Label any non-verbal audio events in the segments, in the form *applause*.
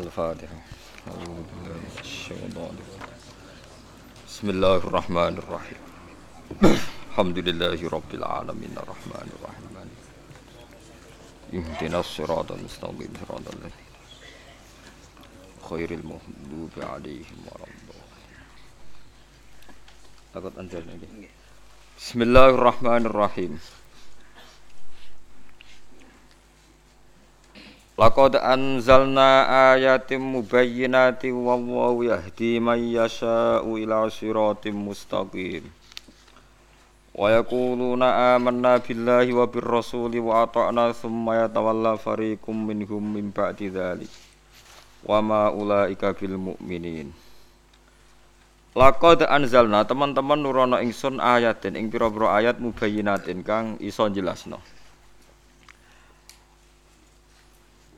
الفاتحة. بسم الله الرحمن الرحيم. الحمد لله رب العالمين. الرحمن الرحيم. اهدنا الصراط المستقيم. صراط الذين خير المغضوب عليهم ولا الضالين. بسم الله الرحمن الرحيم. Laqad anzalna ayatim mubayyinatin wallahu yahdi man yasha'u ila siratim mustaqim. Wa yaquluna amanna billahi wa bir rasuli wa ata'na thumma yatawalla fariqum minhum min ba'di dzalik. Wa ma ulaika bil mu'minin. Laqad anzalna teman-teman nurono ingsun ayatin ing pira-pira ayat mubayyinatin kang iso jelasno.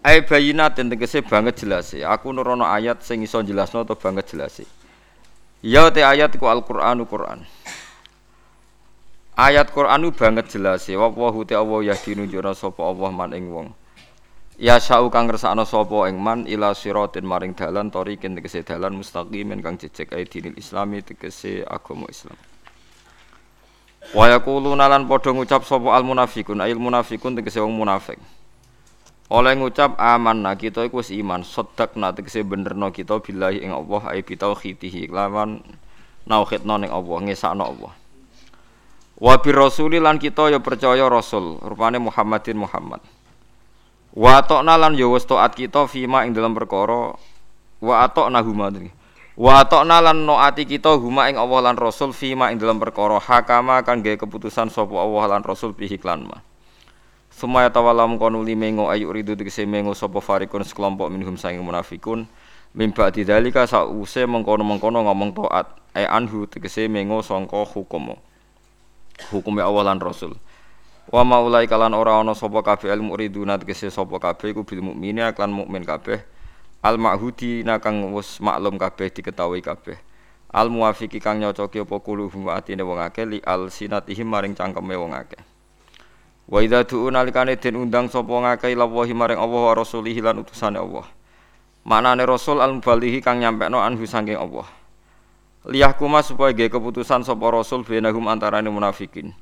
Ai bayinat tegese banget jelas Aku nurono ayat sing iso jelasno to banget jelas Ya te ayat iku Al-Qur'anu Qur'an. Ayat Qur'anu banget jelas wa wa te Allah ya dinunjukna sapa Allah man ing wong. Ya sa'u kang ngersakno sapa ing man ila siratin maring dalan tariqin tegese dalan mustaqimin kang jejeg ai dinil islami tegese agama Islam. Wa yaquluna lan padha ngucap sapa al munafiqun ayil munafiqun tegese wong munafik oleh ngucap aman nah kita iku wis iman. Sedekna tegese benerno kita billahi ing Allah ai bi tauhidihi lawan nauhidna ning Allah ngesakno Allah. Wa bi rasuli lan kita ya percaya rasul rupane Muhammadin Muhammad. Wa ta'na lan ya wis taat kita fima ing dalam perkara wa ata'na huma wa ta'na lan noati kita huma ing Allah lan rasul fima ing dalam perkara hakama kan gawe keputusan sapa Allah lan rasul bihi mah Sumaya tawalam kono mengo ayu ridu tegese mengo sapa farikun sekelompok minhum saking munafikun. Mimba didalika sause mengkono-mengkono ngomong taat ai anhu tegese mengo sangka hukum hukume awalan rasul. Wa maulai kalan ora ana sapa kabeh ilmu riduna tegese sapa kabeh iku bil mukmini klan mukmin kabeh. Al ma'hudi nakang wis maklum kabeh diketahui kabeh. Al muwafiqi kang nyocoki apa kuluhum atine wong akeh li al sinatihim maring cangkeme wong akeh Wa idza du'u nalikane den undang sapa ngakeh ila wahi maring Allah wa rasulihi lan utusane Allah. Maknane rasul al mubalihi kang nyampekno anhu saking Allah. Liyahkuma supaya ge keputusan sapa rasul benahum antarane munafikin.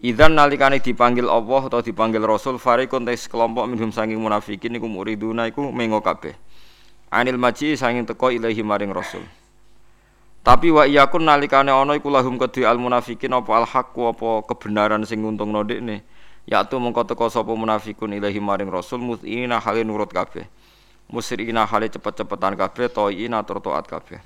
Idzan nalikane dipanggil Allah atau dipanggil rasul farikun tes kelompok minhum saking munafikin iku muriduna iku mengo kabeh. Anil maji saking teko ilahi maring rasul. Tapi wa iyakun nalikane ana iku lahum kedhi al munafikin apa al haqq apa kebenaran sing nguntungno dekne. Yaitu mengko teka sapa munafikun ilahi maring rasul mutina hale nurut kabeh. Musrina hale cepet-cepetan kabeh toina tur taat kabeh.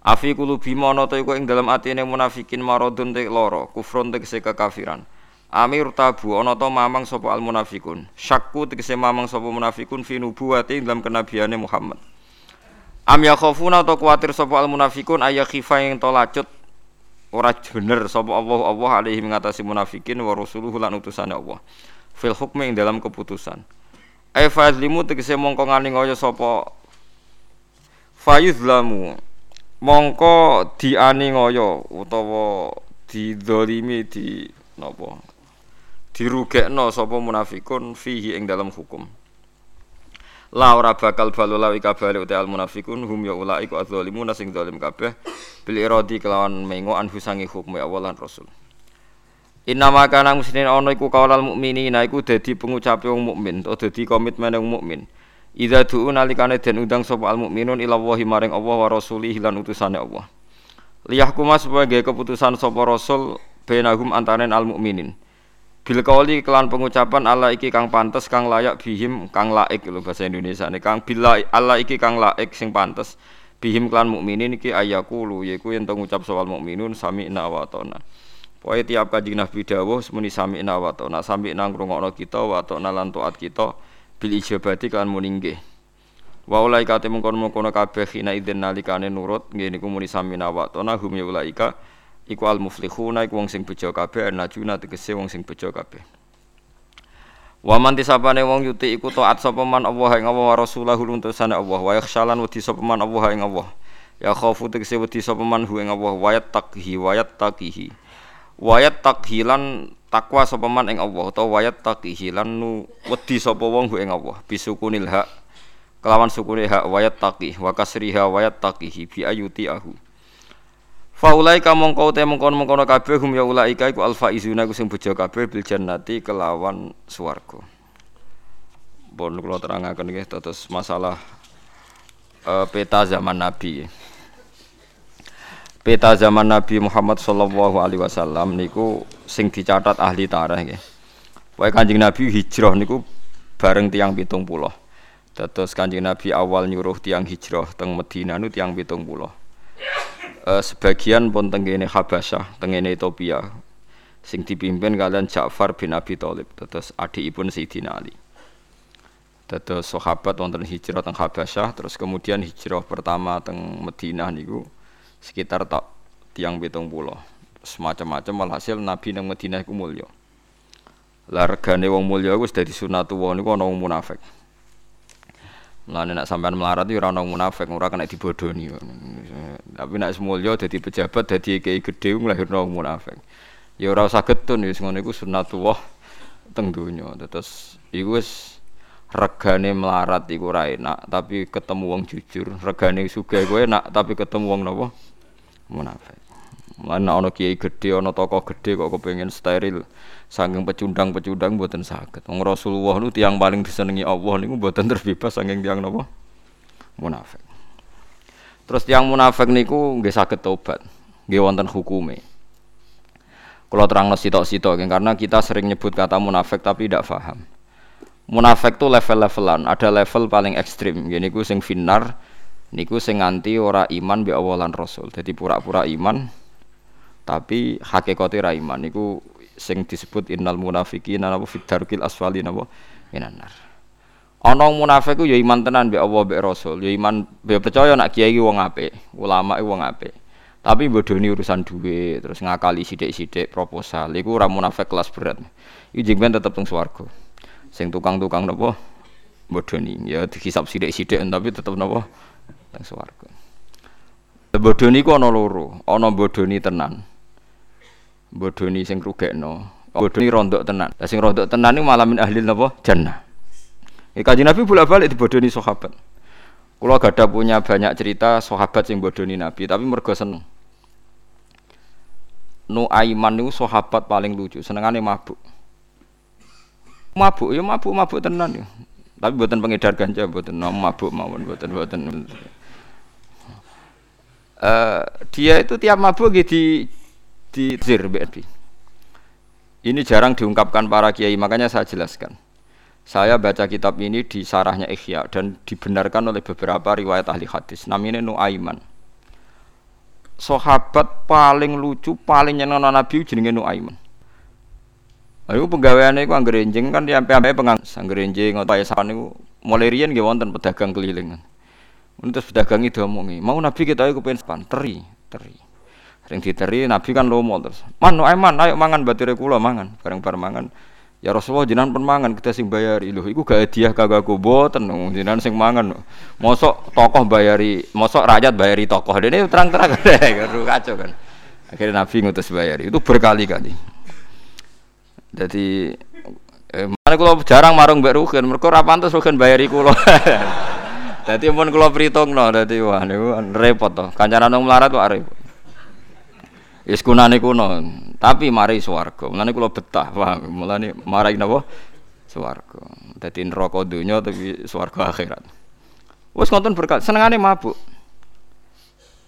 Afi kulubi mono to iku ing dalam atine munafikin maradun te lara, kufrun tegese kekafiran. Amir tabu ana to mamang sapa al munafikun. Syakku tegese mamang sapa munafikun fi nubuwati dalam kenabiane Muhammad. Am yakhafuna atau kuatir sapa al munafikun ayya khifa yang to lacut ora bener sapa Allah Allah alaihi mengatasi munafikin wa rasuluhu lan utusane Allah. Fil hukmi ing dalam keputusan. Ai fazlimu tegese mongko ngani ngoyo sapa fayuzlamu mongko diani ngoyo utawa didolimi di napa dirugekno sapa munafikun fihi ing dalam hukum la ora bakal balu lawi kabeh uti al munafikun hum ya ulai ku adzalimun sing zalim kabeh bil iradi kelawan mengo anhu sangi hukum ya Allah rasul. Inna maka nang muslimin ana iku kaulal mukminina iku dadi pengucape wong mukmin utawa dadi komitmen wong mukmin. Idza du'u nalikane den undang sapa al mukminun ila wahi maring Allah wa rasulih lan utusane Allah. Liyahkuma supaya keputusan sapa rasul bainahum antanen al mukminin bil kauli kelan pengucapan Allah iki kang pantes kang layak bihim kang laik lho bahasa Indonesia ini. Kang bila Allah iki kang laik sing pantes bihim kelan mukminin iki ayakulu yaiku yen ngucap soal mukminun sami wa atona Pokoke tiap kanjeng Nabi dawuh semuni sami wa atona sami nang kita wa atona lan taat kita bil ijabati kan muningge Wa ulaika te mengkono-mengkono kabeh khina idzin nalikane nurut nggih niku muni sami wa atona hum ya ulaika iku al muflihuna iku wong sing bejo kabeh najuna tegese wong sing bejo kabeh. Wa man tisabane wong yuti iku taat sapa man Allah ing Allah wa rasulahu luntusane Allah. Wa yakhshalan wedi sapa man Allah ing Allah. Ya khaufu tegese wedi sapa man hu ing Allah. Wa yattaqhi wa yattaqihi. Wa yattaqhi lan takwa sapa man ing Allah. Utawa wa yattaqihi lan nu wedi sapa wong hu ing Allah. Bisukunil hak kelawan sukune ha wayat taqi wa kasriha wayat taqihi bi ayuti ahu Faulai kamong kau te mengkon mengkono kabeh hum ya ulaika iku alfa izuna ku sing bojo kabeh bil jannati kelawan swarga. Pun kula terangaken nggih terus masalah uh, peta zaman Nabi. Peta zaman Nabi Muhammad sallallahu alaihi wasallam niku sing dicatat ahli tarikh nggih. Wae Kanjeng Nabi hijrah niku bareng tiang pitung puluh. Terus Kanjeng Nabi awal nyuruh tiang hijrah teng Madinah nu tiang pitung puluh. Uh, sebagian pun tenggene Habasyah, tenggene Ethiopia, sing dipimpin kalian Ja'far bin Abi Thalib, terus adikipun Sayyidina Ali. Terus sahabat wonten hijrah teng Habasyah, terus kemudian hijrah pertama teng Madinah niku sekitar tak tiang pitung pulau. Semacam-macam walhasil Nabi nang Madinah iku mulya. Lah regane wong mulya iku wis dadi sunatullah niku ana wong munafik. Mulane nek sampean melarat iki ora ana munafik, ora kena dibodoni. Tapi nek semulya dadi pejabat dadi kiai gedhe nglahirno munafik. Ya ora usah getun wis ngono iku sunatullah teng donya. Terus iku wis regane melarat iku ora enak, tapi ketemu wong jujur. Regane sugih kowe enak, tapi ketemu wong napa? Munafik. Mulane ana kiai gedhe, ana tokoh gedhe kok kepengin steril. saking pecundang-pecundang mboten saged. Wong Rasulullah nu tiang paling disenengi Allah niku mboten terbebas saking tiang napa? Munafik. Terus tiang munafik niku nggih saged tobat. Nggih wonten hukume. Kalau terang sitok-sitok karena kita sering nyebut kata munafik tapi tidak paham. Munafik tuh level-levelan, ada level paling ekstrim. Gini ku sing finar, niku sing nganti ora iman bi awalan Rasul. Jadi pura-pura iman, tapi hakikate ra iman. Niku sing disebut innal munafiqina napa fid darkil asfali napa minan nar. Ana munafik ku ya iman tenan mbek Allah mbek Rasul, ya iman ya percaya nak kiai wong apik, ulama wong apik. Tapi bodoni urusan duit, terus ngakali sithik-sithik proposal, iku ora munafik kelas berat. Iki jengben tetep teng swarga. Sing tukang-tukang napa bodoni, ya dihisab sithik-sithik tapi tetep napa teng swarga. Bodoni ku ana loro, ana bodoni tenan. Bodoni sing rugekno bodoni rondok tenan. Lah sing rondok tenan niku malah min ahli napa? Jannah. Iki kanjeng Nabi bolak-balik dibodoni sahabat. Kula gada punya banyak cerita sahabat sing bodoni Nabi tapi mergo seneng. Nu Aiman niku sahabat paling lucu senengane mabuk. Mabuk ya mabuk mabuk tenan ya. Tapi buatan pengedar ganja buatan mabuk mawon buatan buatan uh, dia itu tiap mabuk gitu di zir BNP. Ini jarang diungkapkan para kiai, makanya saya jelaskan. Saya baca kitab ini di sarahnya Ikhya dan dibenarkan oleh beberapa riwayat ahli hadis. Namanya Nuaiman. Sahabat paling lucu, paling nyenang Nabi jenenge Nuaiman. Lalu pegawaiannya itu anggar enjing kan di sampai pengang anggar enjing atau ya sawan itu mulai rian gak wonten pedagang keliling. Terus pedagang itu omongi, mau Nabi kita itu pengen teri, teri. Sing diteri Nabi kan lomo terus. Man, no, man, ayo mangan batire kula mangan, bareng-bareng mangan. Ya Rasulullah jenengan pun mangan kita sing bayari lho iku gak hadiah kagak aku boten jenengan sing mangan. Mosok tokoh bayari, mosok rakyat bayari tokoh. Dene terang-terang *laughs* kacau kan. Akhirnya Nabi ngutus bayari. Itu berkali-kali. Jadi eh, mana kalau jarang marung mbak mereka rapantes Rugen bayari kulo. *laughs* Jadi pun kulo perhitung no, jadi wah niku repot toh. Kancanan nong melarat tuh repot. Wis kunane kuno, tapi mari swarga. Mulane kula betah, paham. Mulane marai napa? Swarga. Dadi neraka donya tapi swarga akhirat. Wes ngoten berkat senengane mabuk.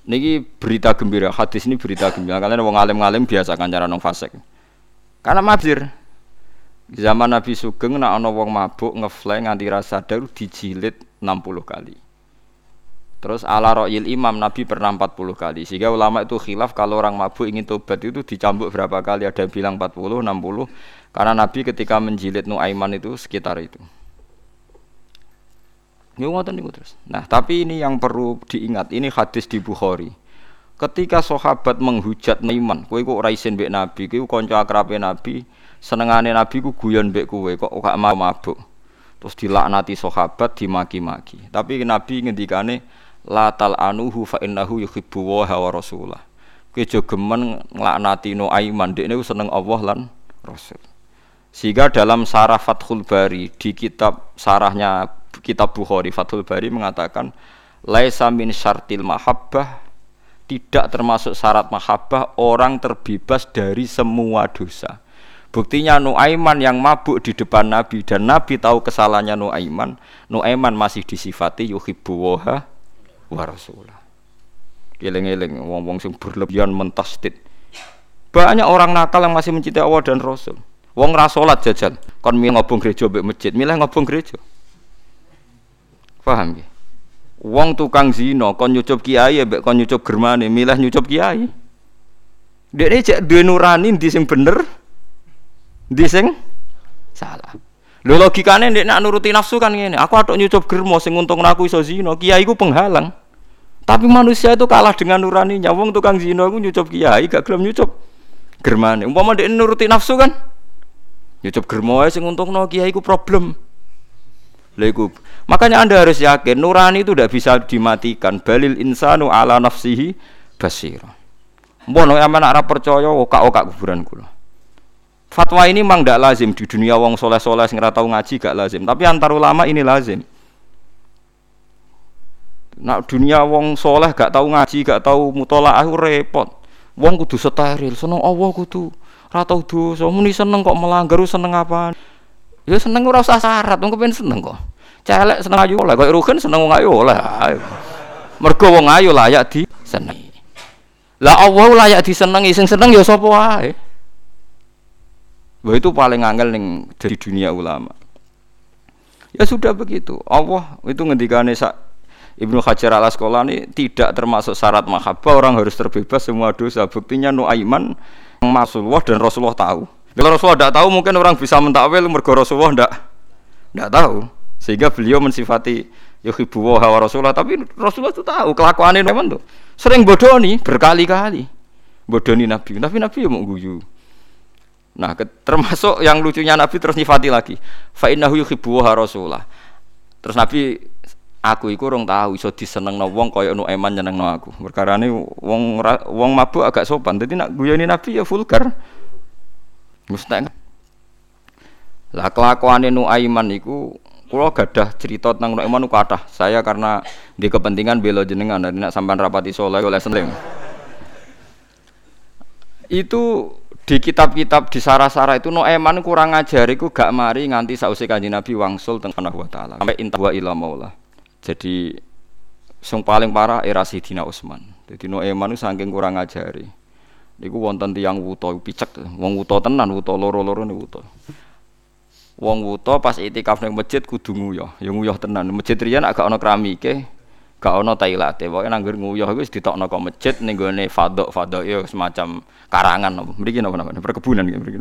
Niki berita gembira, hadis ini berita gembira. Kalian wong alim-alim biasa kan cara nong fasik. Karena mabir. Zaman Nabi Sugeng nak ana wong mabuk ngefly nganti rasa daru dijilid 60 kali. Terus ala ro'il imam Nabi pernah 40 kali. Sehingga ulama itu khilaf kalau orang mabuk ingin tobat itu dicambuk berapa kali. Ada yang bilang 40, 60. Karena Nabi ketika menjilid Nuaiman itu sekitar itu. Ini terus. Nah, tapi ini yang perlu diingat. Ini hadis di Bukhari. Ketika sahabat menghujat Nuaiman, kowe kok ora isin Nabi, kowe kanca akrabe Nabi, senengane Nabi ku guyon mbek kowe kok gak mau mabuk. Terus dilaknati sahabat, dimaki-maki. Tapi Nabi ngendikane la tal anuhu fa innahu yuhibbu wa rasulah. Kowe aja gemen nglaknati no aiman, dekne seneng Allah lan Rasul. Sehingga dalam sarah Fathul Bari di kitab sarahnya kitab Bukhari Fathul Bari mengatakan laisa min syartil mahabbah tidak termasuk syarat mahabbah orang terbebas dari semua dosa. Buktinya Nuaiman yang mabuk di depan Nabi dan Nabi tahu kesalahannya Nuaiman, Nuaiman masih disifati yuhibbu waha wa rasulah. Eling-eling wong-wong sing berlebihan mentasdid. Banyak orang nakal yang masih mencintai Allah dan Rasul. Wong ra salat jajal, kon milih ngobong gereja mbek masjid, milih ngobong gereja. Paham ya? Wong tukang zina kon nyucup kiai mbek kon nyucup germane, milih nyucup kiai. Dekne cek duwe nurani ndi sing bener, di sing salah. Lho logikane nek nak nuruti nafsu kan ngene. Aku atok nyucup germo sing untung aku iso zina, kiai ku penghalang. Tapi manusia itu kalah dengan nuraninya. Wong tukang zina iku nyucup kiai gak gelem nyucup germane. Umpama ndek nuruti nafsu kan nyucup germo ae sing untungno kiai ku problem. Lha iku. Makanya Anda harus yakin nurani itu tidak bisa dimatikan. Balil insanu ala nafsihi basira. Mbon nek anak percaya okak-okak kuburan kula. Fatwa ini memang tidak lazim di dunia wong soleh soleh sing tahu ngaji gak lazim. Tapi antar ulama ini lazim. Nak dunia wong soleh gak tahu ngaji gak tahu mutola aku repot. Wong kudu steril, seneng Allah kudu ratau dosa. Muni seneng kok melanggar seneng apa? Ya seneng ora usah syarat, wong kepen seneng kok. Celek seneng ayu oleh, kok rugen seneng wong ayu oleh. Mergo wong ayu layak di seneng. Lah Allah layak disenengi, sing seneng ya sapa wae. Wah itu paling angel ning dari dunia ulama. Ya sudah begitu. Allah itu ngendikane sak Ibnu Hajar al Asqalani tidak termasuk syarat mahabbah orang harus terbebas semua dosa. Buktinya Nuaiman yang Rasulullah dan Rasulullah tahu. Kalau Rasulullah tidak tahu mungkin orang bisa mentakwil mergo Rasulullah tidak tidak tahu. Sehingga beliau mensifati yuhibbu wa Rasulullah tapi Rasulullah itu tahu kelakuannya memang tuh. Sering bodoni berkali-kali. Bodoni Nabi. Tapi Nabi ya mau guyu. Nah, termasuk yang lucunya Nabi terus nyifati lagi. Fa innahu yuhibbu Rasulullah. Terus Nabi aku iku rong tahu iso disenengno wong kaya nu eman nyenengno aku. Perkarane wong wong mabuk agak sopan. Dadi nak guyoni Nabi ya vulgar. Mustahil. Lah kelakuane nu Aiman iku kula gadah cerita tentang nu Aiman ku kathah. Saya karena di kepentingan bela jenengan dan nak sampean rapati soleh oleh seneng. Itu di kitab-kitab di sarah-sarah itu Noeman kurang ajar iku gak mari nganti sausi kanjeng Nabi wangsul teng Allah taala sampai intawa ila maula. Jadi sing paling parah era Sidina Utsman. Jadi Noeman itu saking kurang ajari. Niku wonten tiyang wuto picek, wong wuto tenan, wuto loro-loro niku wuto. Wong wuto pas itikaf ning masjid kudu nguyah, ya nguyah tenan. Masjid riyen agak ana keramike, gak ono tailate pokoke nanggur nguyah iku wis ditokno kok masjid ning gone fadok fadok ya semacam karangan apa. Mriki napa namanya perkebunan iki mriki.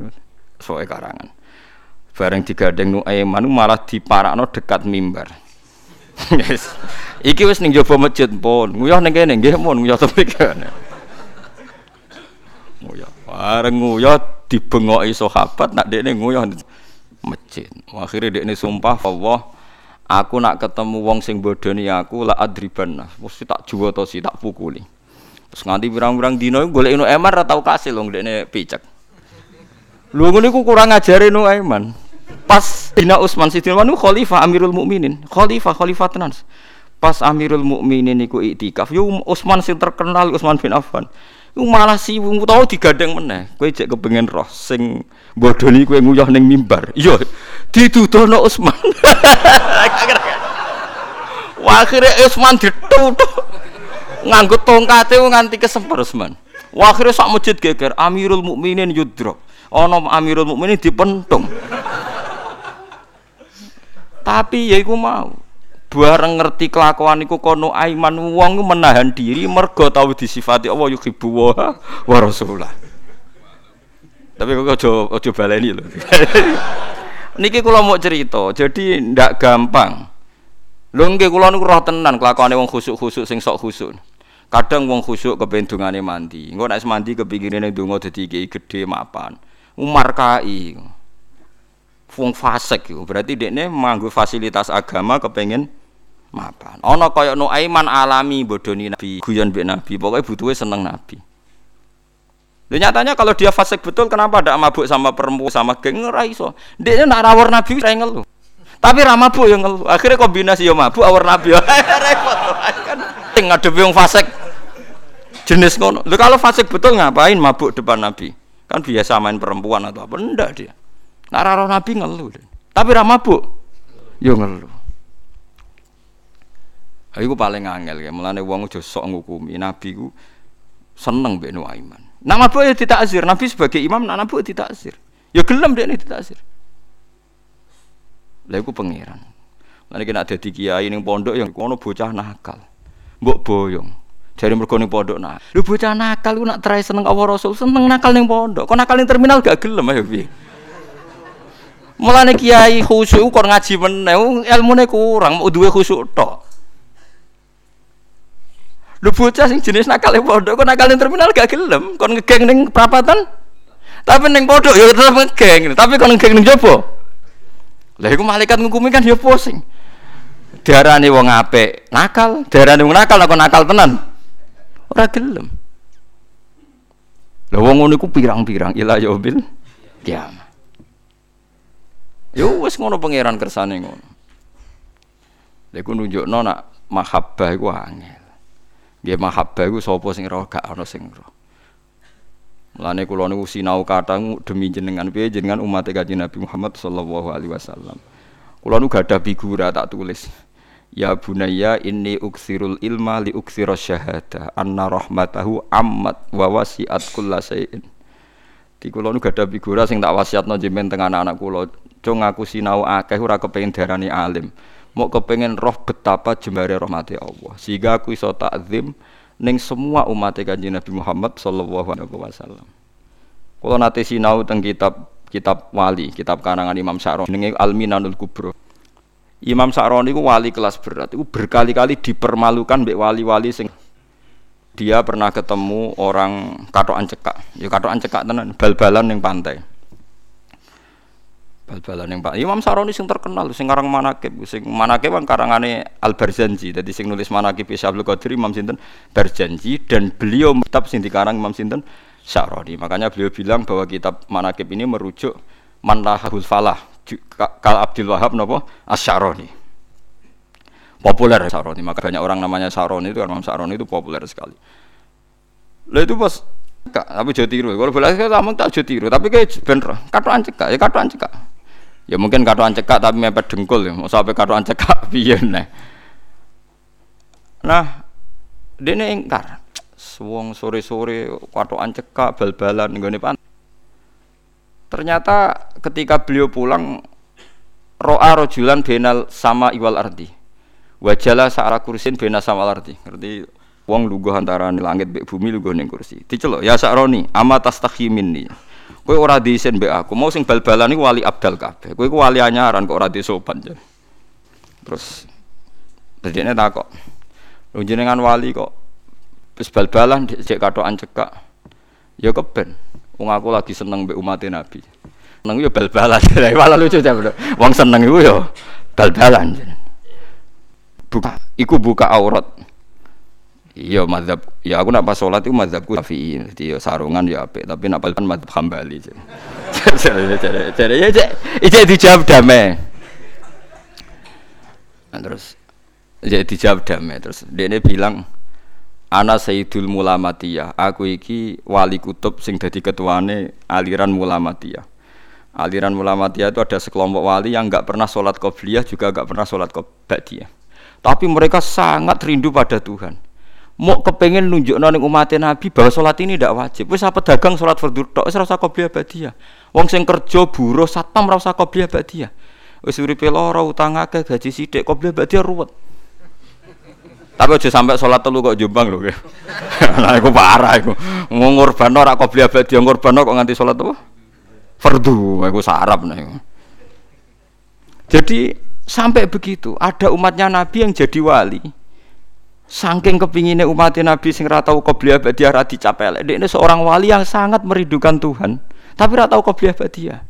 Soe karangan. Bareng digadeng nu Aiman malah diparakno dekat mimbar. *laughs* Yes. iki wis ning jaba masjid pun. Nguyah ning kene nggih pun nguyah tepi kene. Nguyah bareng nguyah dibengoki sahabat nak dekne nguyah masjid. Akhirnya dekne sumpah Allah aku nak ketemu wong sing bodoni aku la adriban. Mesti tak juwa to si tak pukuli. Terus nganti pirang-pirang dino golek ino eman ra tau kasil wong dekne picek. Lho ngene ku kurang ngajari no eman. Pas dina Utsman Sidin Wanu khalifah Amirul Mukminin. Khalifah khalifah tenan. Pas Amirul Mukminin iku iktikaf yo Utsman sing terkenal Utsman bin Affan. Iku malah si wong tau digadeng meneh. Kowe cek kepengen roh sing bodoni kowe nguyah ning mimbar. Iya, ditudono Utsman. Wah, *laughs* akhirnya Utsman ditutup. Nganggo tongkate nganti kesemper Utsman. Wah, akhirnya sak masjid geger Amirul Mukminin yudro. Ana Amirul Mukminin dipentung. Tapi ya iku mau bareng ngerti kelakuan iku kono aiman wong menahan diri mergo tau disifati Allah yuhibbu wa wa rasulullah. Tapi kok aja aja baleni lho. *laughs* Niki kula mau cerita, jadi ndak gampang. Lho nggih kula niku roh tenan kelakuane wong khusuk-khusuk sing sok khusuk. Kadang wong khusuk kepen dungane mandi. Engko nek mandi kepikirane donga dadi iki gedhe mapan. Umar kai. Wong fasik iku berarti dekne manggo fasilitas agama kepengen mapan. Ana kaya Nuaiman alami bodoni Nabi, guyon mbek Nabi, pokoknya butuhe seneng Nabi. Lha nyatanya kalau dia fasik betul kenapa tidak mabuk sama perempuan sama geng ora iso. Dia nak rawor Nabi ora ngeluh. Tapi ra mabuk ya ngeluh. Akhirnya kombinasi ya mabuk awar nabi. *laughs* Repot kan. Sing ngadepi wong fasik jenis ngono. Lho kalau fasik betul ngapain mabuk depan nabi? Kan biasa main perempuan atau apa? Enggak dia. Nah raro nabi ngeluh. Tapi ra mabuk. Ya ngeluh. Iku paling angel ya. Mulane wong aja sok ngukumi nabi ku seneng mbek Nuaiman. Nak mabuk ya ditakzir. Nabi sebagai imam nak mabuk ditakzir. Ya gelem dia ini ditakzir. Lah iku pangeran. Lan iki nek dadi kiai ning pondok yang kono bocah nakal. Mbok boyong. Jare mergo ning pondok nah. Lu bocah nakal ku nak trai seneng Allah Rasul, seneng nakal ning pondok. Kok nakal ning terminal gak gelem ayo piye? Mulane kiai khusyuk kok ngaji meneh, ilmune kurang, mau duwe khusyuk tok. Lu bocah sing jenis nakal ning pondok, kok nakal ning terminal gak gelem, kon ngegeng ning perapatan. Tapi ning pondok ya tetep ngegeng, tapi kon ngegeng ning jopo. Lah iku malaikat ngukumi kan ya pusing. Diarani wong apik nakal, diarani wong nakal kok nakal tenan. Ora gelem. Lah wong ngono pirang-pirang ila yaumil kiamat. Yo wis ngono pangeran kersane ngono. Lha iku nunjukno nak mahabbah iku angel. Nggih mahabbah iku sapa sing roh gak ana sing roh. Mulane kula niku sinau kathah demi jenengan piye jenengan umat Kanjeng Nabi Muhammad sallallahu alaihi wasallam. Kula nu gadah figura tak tulis. Ya bunayya inni uksirul ilma li uksira syahada anna rahmatahu ammat wa wasi'at kullasain. Di kula nu gadah figura sing tak wasiatno jenengan teng anak-anak kula. Cung aku sinau akeh ora kepengin darani alim. Mau kepengin roh betapa jembare rahmati Allah. Sehingga aku iso takzim ning semua umat Kanjeng Nabi Muhammad sallallahu alaihi wasallam. Kula nate sinau teng kitab kitab wali, kitab karangan Imam Sa'roni jenenge Al-Minanul Kubro. Imam Sa'roni itu wali kelas berat, itu berkali-kali dipermalukan mbek wali-wali sing dia pernah ketemu orang katokan cekak, ya katokan cekak tenan, bal-balan ning pantai bal-balan yang Pak Imam Saroni sing terkenal sing karang manakib sing manakib kan karangane Al Barzanji jadi sing nulis manakib Syaikhul Qadir Imam sinten? Barzanji. Dan beliau kitab sing dikarang Imam sinten? Saroni. Makanya beliau bilang bahwa kitab manakib ini merujuk Manlahul Falah Kal Abdul Wahab nopo? Asyaroni populer Saroni. Maka banyak orang namanya Saroni itu kan Imam Saroni itu populer sekali. Lalu itu Kak, tapi jauh tiru. Kalau boleh saya tak jauh tiru, tapi kayak bener. Katoan cekak, ya katoan cekak. Ya mungkin katoan cekak tapi mepet dengkul ya. Mau sampai katoan cekak *laughs* piye. Nah, dia ini ingkar. Suwong sore-sore katoan cekak bal-balan nggone pan. Ternyata ketika beliau pulang ro'a rojulan benal sama iwal ardi. Wajalah sa'ara kursin bena sama ardi. Ngerti wong lungguh antara langit mbek bumi lungguh ning kursi. Diceluk ya sakroni ama tastahimin nih. Kowe ora diisin mbek aku. Mau sing bal-balan iku wali abdal kabeh. Kowe iku wali anyaran kok ora disopan. Terus dadine takok. Lho jenengan wali kok wis bal-balan cek katokan cekak. Ya keben. Wong aku lagi seneng mbek umat Nabi. Seneng yo bal-balan. *laughs* Malah lucu jam. Wong seneng iku yo bal-balan. Buka, iku buka aurat. Iya mazhab, ya aku nak pas sholat itu mazhabku Syafi'i. Jadi ya sarungan ya apik, tapi nak pas mazhab Hambali. *laughs* Jadi jadi ya itu dijawab damai. Nah, terus jadi dijawab damai terus dia bilang Ana Sayyidul Mulamatiyah, aku iki wali kutub sing dadi ketuane aliran Mulamatiyah. Aliran Mulamatiyah itu ada sekelompok wali yang nggak pernah sholat qobliyah juga nggak pernah sholat ba'diyah. Tapi mereka sangat rindu pada Tuhan mau kepengen nunjuk ning umat Nabi bahwa sholat ini tidak wajib. Wis apa dagang sholat fardu tok ora usah qobliyah ba'diyah. Wong sing kerja buruh satpam ora usah qobliyah ba'diyah. Wis uripe lara utang akeh gaji sithik qobliyah ba'diyah ruwet. Tapi aja sampai sholat telu kok jombang lho. nah *laughs* iku parah iku. Ngorban ora qobliyah ba'diyah ngorban kok nganti sholat apa? Fardu, iku sarap nah. Jadi sampai begitu ada umatnya Nabi yang jadi wali Saking kepinginnya umat Nabi sing ratau qobliyah badiah ra dicapelek. Ini seorang wali yang sangat merindukan Tuhan, tapi ratau qobliyah badiah.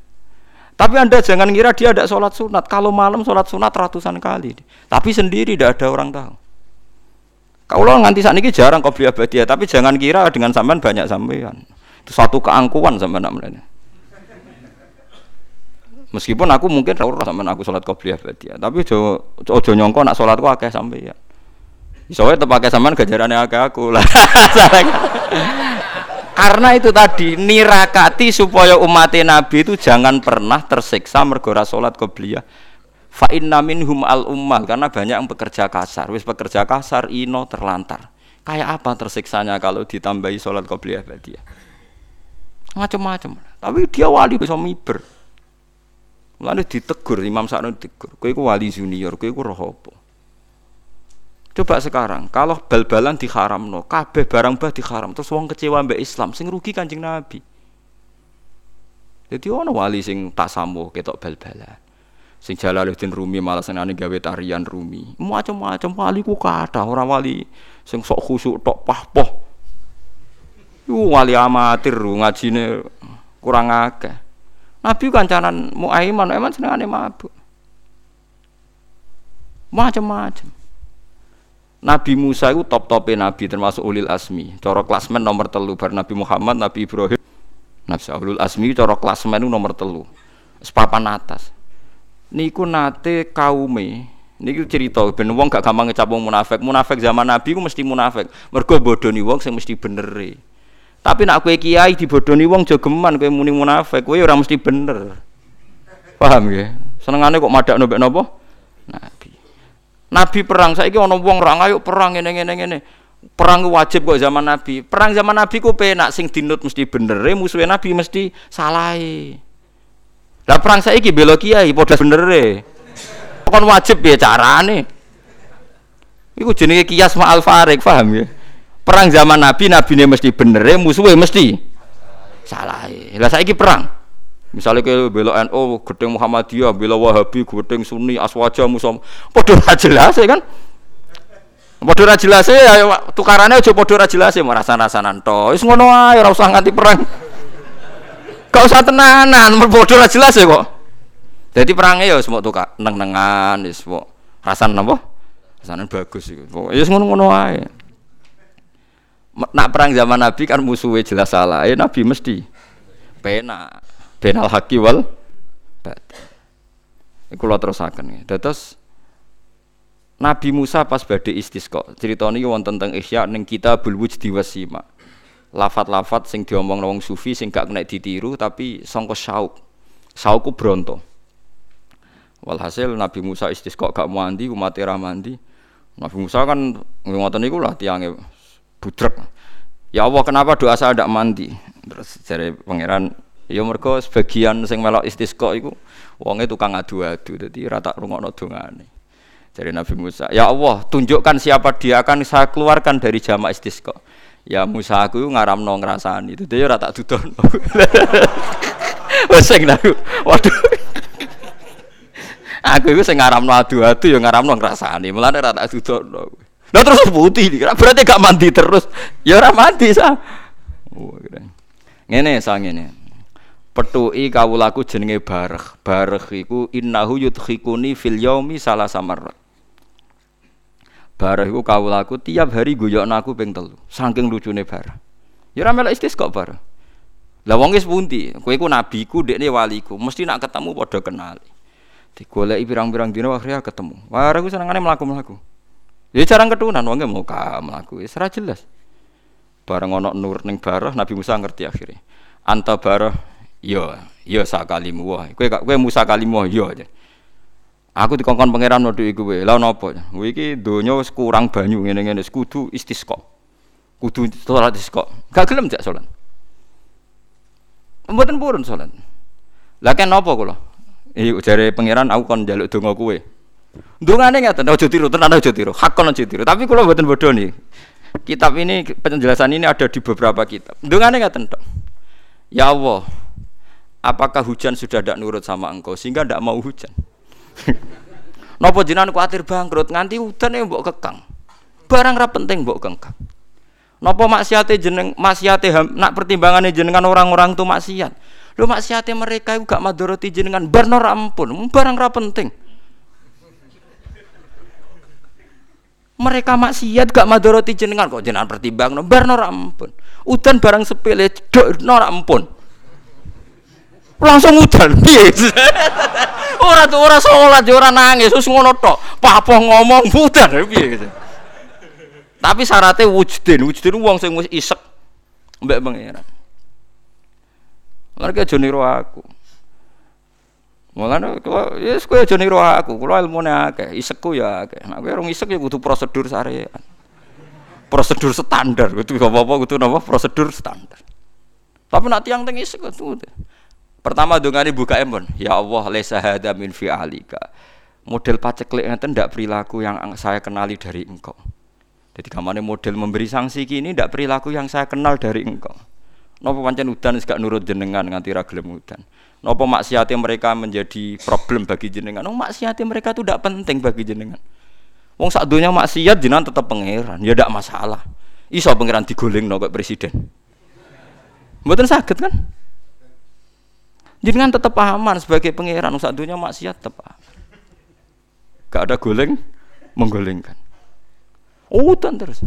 Tapi Anda jangan kira dia ada sholat sunat. Kalau malam sholat sunat ratusan kali. Tapi sendiri tidak ada orang tahu. Kalau nganti saat ini jarang qobliyah badiah, tapi jangan kira dengan sampean banyak sampean. Itu satu keangkuhan sampean namanya. Meskipun aku mungkin ora sampean aku salat qobliyah badiah, tapi ojo nyongko nak salatku akeh sampeyan. Wae tepake sampean gajarane akeh aku lah. *laughs* Karena itu tadi nirakati supaya umat Nabi itu jangan pernah tersiksa mergo salat qobliyah. Fa inna minhum al ummal karena banyak yang bekerja kasar. Wis bekerja kasar ino terlantar. Kayak apa tersiksanya kalau ditambahi salat qobliyah badiah? Macam-macam. Tapi dia wali bisa miber. Mulane ditegur Imam Sa'nu ditegur. Kowe iku wali junior, kowe iku roh apa? Coba sekarang, kalau bal-balan diharamno, kabeh barang bah diharam, terus wong kecewa mbek Islam, sing rugi Kanjeng Nabi. Jadi ono wali sing tak samu ketok bal-balan. Sing Jalaluddin Rumi malah senane gawe tarian Rumi. Macam-macam wali ku kathah, ora wali sing sok khusuk tok pahpoh. Iku wali amatir ngajine kurang akeh. Nabi kancanan Muaiman, Muaiman senengane mabuk. Macam-macam. Nabi Musa itu top topnya Nabi termasuk ulil asmi. Coro klasmen nomor telu bar Nabi Muhammad, Nabi Ibrahim, Nabi Ulul Asmi coro klasmen nomor telu. Sepapan atas. Niku nate kaume. Niku cerita ben wong gak gampang ngecap munafik. Munafik zaman Nabi ku mesti munafik. Mergo bodoni wong sing mesti bener. Tapi nak kue kiai dibodoni wong jogeman kue muni munafik, kue orang mesti bener. Paham ya? Senengane kok madak nobek nopo? Nabi. Nabi perang saiki ana wong ora ayo perang ngene ngene ngene. Perang wajib kok zaman Nabi. Perang zaman Nabi ku penak sing dinut mesti bener, musuhe Nabi mesti salahe. Lah perang saiki bela kiai padha benere. Kon wajib piye carane? Iku jenenge kias ma'al farik, paham ya? Perang zaman Nabi, Nabi ini mesti bener, musuhnya mesti salah. Lah saiki perang. Misalnya ke bela NU, gedeng Muhammadiyah, bela Wahabi, gedeng Sunni, Aswaja, Musom, podo ra jelas ya kan? Podo ra jelas ya tukarannya aja podo ra jelas ya rasan-rasanan to. Wis ngono ae usah nganti perang. Gak usah tenanan, podo ra jelas ya kok. Jadi perangnya ya semua tukar neng-nengan, ya semua rasan apa? Rasanan bagus iku. Ya ngono-ngono ae nak perang zaman Nabi kan musuhnya jelas salah. Ya Nabi mesti pena, penal haki wal Iku lo terusaken. Terus Nabi Musa pas badhe istisqa. Cerita niki wonten tentang Ihya ning Kitabul Wujdi Wasima. Lafat-lafat sing diomong wong sufi sing gak kena ditiru tapi sangka syauk. Syaukku bronto. Walhasil Nabi Musa istisqa gak mandi, umat ra mandi. Nabi Musa kan ngoten niku lah tiange budrek. Ya Allah kenapa doa saya tidak mandi? Terus dari pangeran, ya mereka sebagian sing melok istisqa iku wonge tukang adu-adu dadi rata rungokno dongane. Dari Nabi Musa, ya Allah tunjukkan siapa dia akan saya keluarkan dari jamaah istisqa. Ya Musa aku ngaramno ngrasani, itu dia rata dudono. Wes *laughs* sing waduh. *laughs* Aku itu sing ngaramno adu-adu ya ngaramno ngrasani, mulane rata dudono. Nah terus putih berarti gak mandi terus. Ya ora mandi sah. Oh, ngene sang ngene. Petui kawulaku jenenge bareh. Bareh iku innahu yudkhikuni fil yaumi salah samar. Bareh iku kawulaku tiap hari guyokno aku ping telu. Saking lucune bareh. Ya ora melok istisqa bareh. Lah wong wis pundi? Kowe iku nabiku, waliku. Mesti nak ketemu padha kenali. Digoleki pirang-pirang dina akhirnya ketemu. Wah, aku senengane mlaku-mlaku. Ya jarang ketunan wong mau ka mlaku wis ora jelas. Bareng ana nur ning barah Nabi Musa ngerti akhirnya. Anta barah yo yo sakalimu wah. Kowe kowe Musa kalimu yo aja. Aku dikongkon pangeran modho iku kowe. Lah napa? Kowe iki donya wis kurang banyu ngene-ngene kudu istisqa. Kudu salat istisqa. Gak gelem jak salat. Mboten purun salat. Lah kan napa kula? Eh jare pangeran aku kon njaluk donga kowe. Dungane ngeten, ojo tiru, tenan ojo tiru. Hakon ojo tiru. Tapi kula mboten bodho nih. Kitab ini penjelasan ini ada di beberapa kitab. Dungane ngeten tok. Ya Allah, apakah hujan sudah tidak nurut sama engkau sehingga tidak mau hujan? *laughs* Nopo jinan kuatir bangkrut nganti hutan yang mbok kekang. Barang ra penting mbok kekang. Nopo maksiate jeneng maksiate nak pertimbangannya jenengan orang-orang tuh maksiat. Lu maksiate mereka itu gak madoroti jenengan bar ampun, barang ra penting. mereka maksiat gak madoroti jenengan kok jenengan pertimbang no bar nora ampun udan barang sepele dok nora ampun langsung udan piye *laughs* ora tuh ora salat ora nangis terus ngono tok papa ngomong *laughs* udan piye gitu tapi syaratnya wujudin wujudin wong sing wis isek mbek pangeran mereka aja niru aku Mulane kula ya yes, kowe aja niru aku, kula ilmune akeh, isekku ya akeh. Nek kowe rong isek ya kudu prosedur syariat. Prosedur standar, kudu apa-apa kudu napa prosedur standar. Tapi nak tiang teng isek kudu. Pertama dongane buka empon, ya Allah lesa hada min fi alika. Model paceklik ngeten ndak perilaku yang saya kenali dari engkau. Jadi kamane model memberi sanksi kini ndak perilaku yang saya kenal dari engkau. Napa pancen udan gak nurut jenengan nganti ra gelem udan. Napa maksiatnya mereka menjadi problem bagi jenengan? Oh maksiatnya mereka itu tidak penting bagi jenengan. Wong sak donya maksiat jenengan tetap pangeran, ya tidak masalah. Iso pangeran digoling no presiden. Mboten sakit kan? Jenengan tetap aman sebagai pangeran, sak donya maksiat tetap aman. Gak ada goleng menggolengkan. Oh, terus.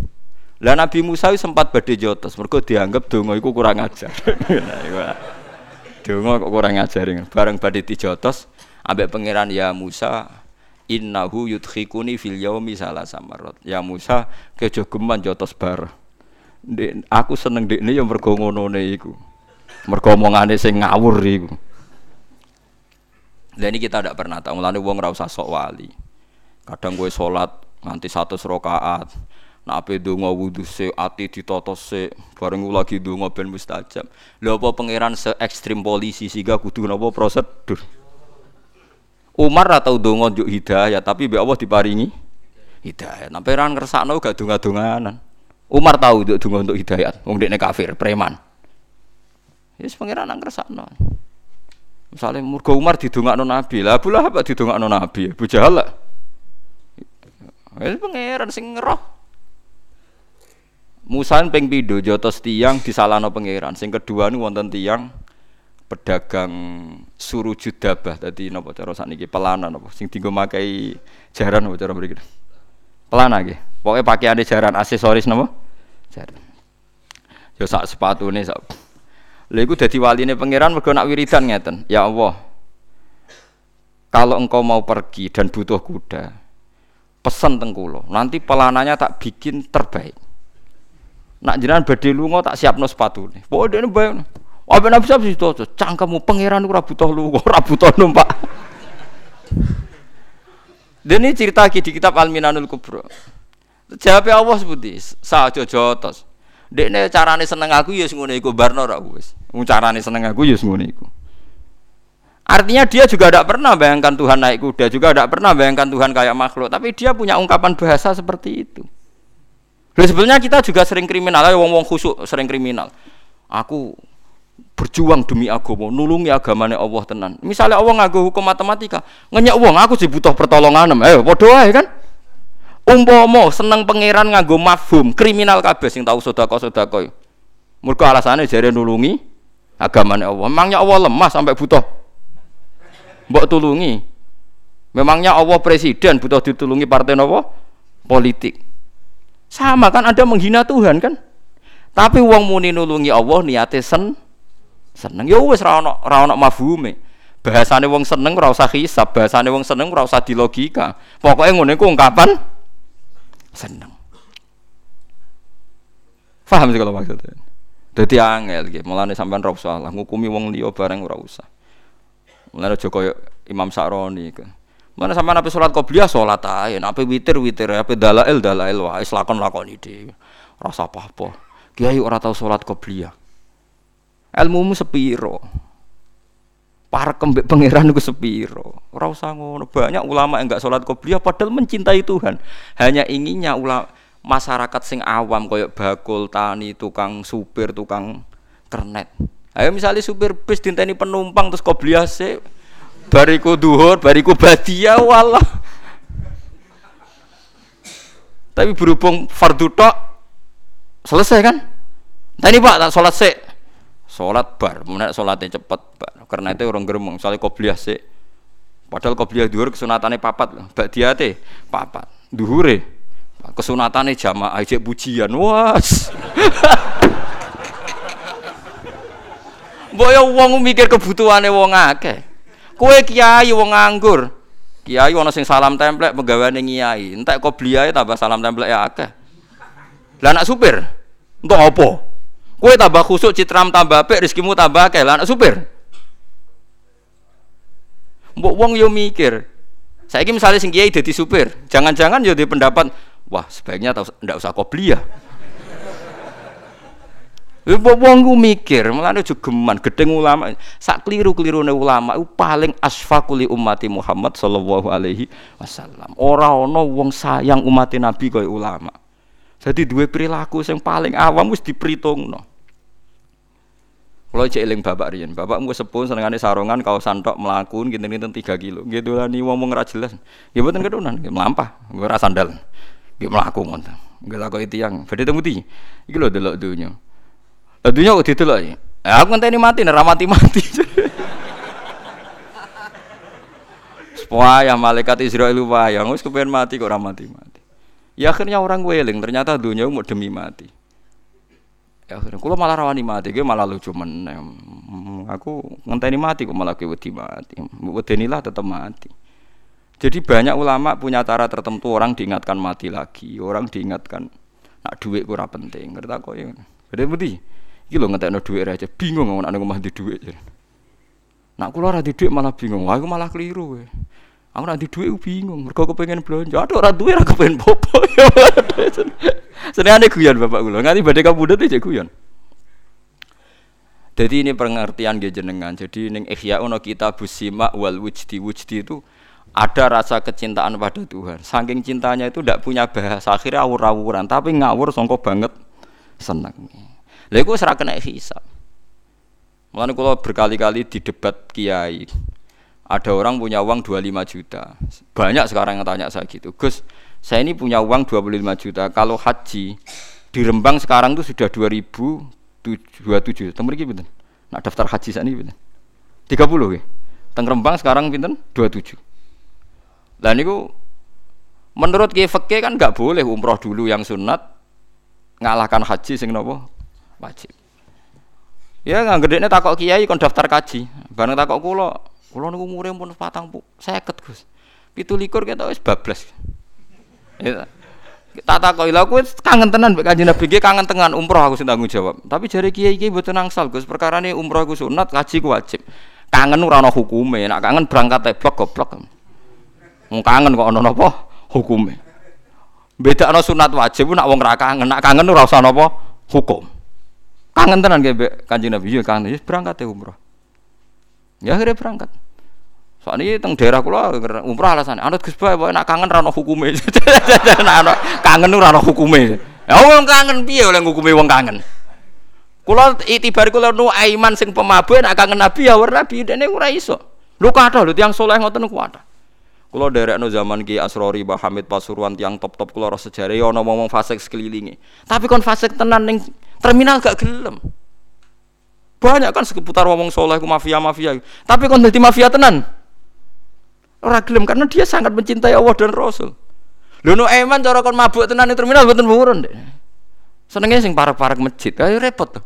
Lah Nabi Musa sempat badhe jotos, mergo dianggap donga iku kurang ajar. *laughs* donga kok kurang ajar. Bareng badhe dijotos ambek pangeran ya Musa innahu yudkhikuni fil yaumi salah samarot. Ya Musa kejo geman jotos bar. Aku seneng dekne yang mergo ngonone iku. Mergo omongane sing ngawur iku. Lah ini kita tidak pernah tahu, mulane wong ora usah sok wali. Kadang gue sholat nganti satu rakaat, Nak ape donga wudu se ati ditata se bareng lagi donga ben mustajab. Lha apa pangeran se ekstrim polisi sehingga kudu napa prosedur. Umar atau donga njuk hidayah tapi be Allah diparingi hidayah. Nah pangeran ngersakno gak donga-donganan. Umar tahu untuk donga untuk hidayah, dekne kafir, preman. Yes pangeran nang ngersakno. Misalnya murga Umar didongakno Nabi, lah pula apa didongakno Nabi? Bu Jahal lah. Wis pangeran sing ngeroh. Musa ping pindho jotos tiang disalahno pangeran. Sing kedua nu wonten tiang pedagang suruh judabah tadi napa cara sakniki pelana napa sing dienggo makai jaran napa cara mriki. Pelana nggih. Pokoke pakaiane jaran aksesoris napa? Jaran. Yo sak sepatune sak. Lha iku dadi waline pangeran mergo wiridan ngeten. Ya Allah. Kalau engkau mau pergi dan butuh kuda, pesan tengkulo. Nanti pelananya tak bikin terbaik. Nak jenengan badhe lunga tak siapno sepatune. Pokoke dene bae. Apa nabi siap situ cangkemmu pangeran ora butuh lunga, ora butuh numpak. Dan ini cerita lagi di kitab Al-Minanul Kubro. Jawab Allah seperti saja jotos. Dekne carane seneng aku ya ngono iku barno ra. Carane seneng aku ya ngono iku. Artinya dia juga tidak pernah bayangkan Tuhan naik kuda, juga tidak pernah bayangkan Tuhan kayak makhluk, tapi dia punya ungkapan bahasa seperti itu. Lalu sebenarnya kita juga sering kriminal, ayo wong-wong khusuk sering kriminal. Aku berjuang demi agama, nulungi agamanya Allah tenan. Misalnya Allah ngaku hukum matematika, ngenyak wong aku sih butuh pertolongan, ayo podo ae kan. Umpama seneng pangeran nganggo mafhum, kriminal kabeh sing tahu sedekah-sedekah. Mergo alasane jare nulungi agamanya Allah. Memangnya Allah lemah sampai butuh mbok tulungi. Memangnya Allah presiden butuh ditulungi partai nopo? Politik. Sama kan ada menghina Tuhan kan? Tapi uang muni nulungi Allah niate sen seneng. Ya wis ra ono ra ono mafhume. Bahasane wong seneng ora usah hisab, bahasane wong seneng ora usah dilogika. Pokoke ngono iku ungkapan seneng. Paham sih kalau maksudnya? Dadi angel gitu. Mulane sampean ora usah lah ngukumi wong liya bareng ora usah. Mulane aja koyo Imam Sa'roni kan. Mana sama nabi sholat qobliyah sholat aja, nabi witir witir, nabi dalail dalail wah, lakon lakon ide, rasa apa apa. Kiai tahu sholat qobliyah. Ilmu mu sepiro, para kembek pangeran itu sepiro. Ora ngono. Banyak ulama yang enggak sholat qobliyah padahal mencintai Tuhan. Hanya inginnya ulama masyarakat sing awam koyok bakul tani tukang supir tukang kernet. Ayo misalnya supir bis dinteni penumpang terus qobliyah sih bariku duhur, bariku badia walah. Tapi berhubung fardu tok selesai kan? Tadi Pak tak sholat sih. Sholat bar, mana sholatnya cepet bar. Karena itu orang geremong, soalnya kobliyah sih. Padahal kobliyah duhur kesunatannya papat loh. Badia teh papat. Duhure kesunatannya jamaah aja pujian. Was. Mbok ya wong mikir kebutuhane wong akeh. Kowe kiai wong nganggur. Kiai ana sing salam templek penggaweane kiai. Entek kok bliae tambah salam templek ya akeh. Lah anak supir untuk apa? Kowe tambah khusuk citram tambah apik rezekimu tambah akeh. Lah anak supir. Mbok wong yo mikir. Saiki misalnya sing kiai dadi supir, jangan-jangan yo di pendapat, wah sebaiknya ndak usah kobliyah. Ibu wong ku mikir, mulane jogeman gedeng ulama, sak kliru-klirune ulama iku paling asfaquli ummati Muhammad sallallahu alaihi wasallam. Ora ana wong sayang umat Nabi kaya ulama. Jadi dua perilaku yang paling awam wis diperhitungno. Kalau cek eling bapak riyen, bapak mau sepun senengane sarongan kau santok melakun kinten-kinten 3 kilo. Gitu lah nih ngomong ra jelas. Nggih mboten kedunan, melampah, ora sandal. Nggih mlaku ngoten. Nggih lakoki tiyang. Badhe temuti. Iki lho delok dunya. Dunia kok ditelok ya. Eh, aku ngenteni mati, ora mati-mati. *laughs* Wah, ya malaikat Israel wayang wis kepengen mati kok ora mati-mati. Ya akhirnya orang weling, ternyata dunia mau demi mati. Ya akhirnya kula malah rawani mati, gue malah lucu meneh. Aku ngenteni mati kok malah gue wedi mati. Wedenilah tetap mati. Jadi banyak ulama punya cara tertentu orang diingatkan mati lagi, orang diingatkan nak duit kurang penting. Ngerti kok ya. Jadi budi. Iki lho ngetekno dhuwit aja bingung ngomong nek omah di dhuwit. Nak kula ora di dhuwit malah bingung. Aku malah keliru kowe. Aku nek di dhuwit bingung. Mergo kepengin belanja. Aduh ora duwe ora kepengin popo. *laughs* Senengane guyon bapak kula. Nganti badhe kabudut iki guyon. Jadi ini pengertian dia jenengan. Jadi ning Ihya ono kita busima wal wujdi wujdi itu ada rasa kecintaan pada Tuhan. Saking cintanya itu tidak punya bahasa akhirnya awur-awuran, tapi ngawur songkok banget seneng. Lha iku ora kena hisab. Mulane kula berkali-kali di debat kiai. Ada orang punya uang 25 juta. Banyak sekarang yang tanya saya gitu. Gus, saya ini punya uang 25 juta. Kalau haji di Rembang sekarang itu sudah 2027. Temu iki pinten? Nak daftar haji saat ini pinten? 30 ya. Teng Rembang sekarang pinten? 27. Lah niku menurut kiai fikih kan nggak boleh umroh dulu yang sunat ngalahkan haji sing nopo wajib. Ya nggak gede nih takok kiai kon daftar kaji. Bareng takok kulo, kulo nunggu umure pun patang bu, seket gus. Pitu likur kita wis bablas. Ya, tak takok lha aku kangen tenan mbek Kanjeng Nabi kangen tenan umroh aku sing tanggung jawab. Tapi jare kiai-kiai mboten nangsal Gus, perkara ini umroh aku sunat, kaji ku wajib. Kangen ora ana hukume, nak kangen berangkat teblok goblok. Wong kangen kok ana napa hukume. Beda ana sunat wajib nak wong ra kangen, nak kangen ora usah napa hukum. Kangen tenan kayak kanjeng Nabi, ya kangen, ya berangkat ya umroh. Ya akhirnya berangkat. Soalnya teng daerah kula umroh alasan, anut Gus Bae nak kangen rano hukume. *laughs* kangen ora ono hukume. Ya wong kangen piye oleh hukume wong kangen. Kula itibar kula nu aiman sing pemabuk nak kangen Nabi ya ora Nabi dene ora iso. Lho kathah lho tiyang saleh ngoten ku. Kula derekno zaman Ki Asrori Mbah Hamid Pasuruan tiang top-top kula ora sejarah ya ana ngomong fasik sekelilingi. Tapi kon fasik tenan ning terminal gak gelem. Banyak kan seputar ngomong soleh ku mafia mafia tapi kon dadi mafia tenan? Ora gelem karena dia sangat mencintai Allah dan Rasul. Lho eman cara kon mabuk tenan di terminal mboten buron deh senengnya sing parek-parek masjid ayo repot tuh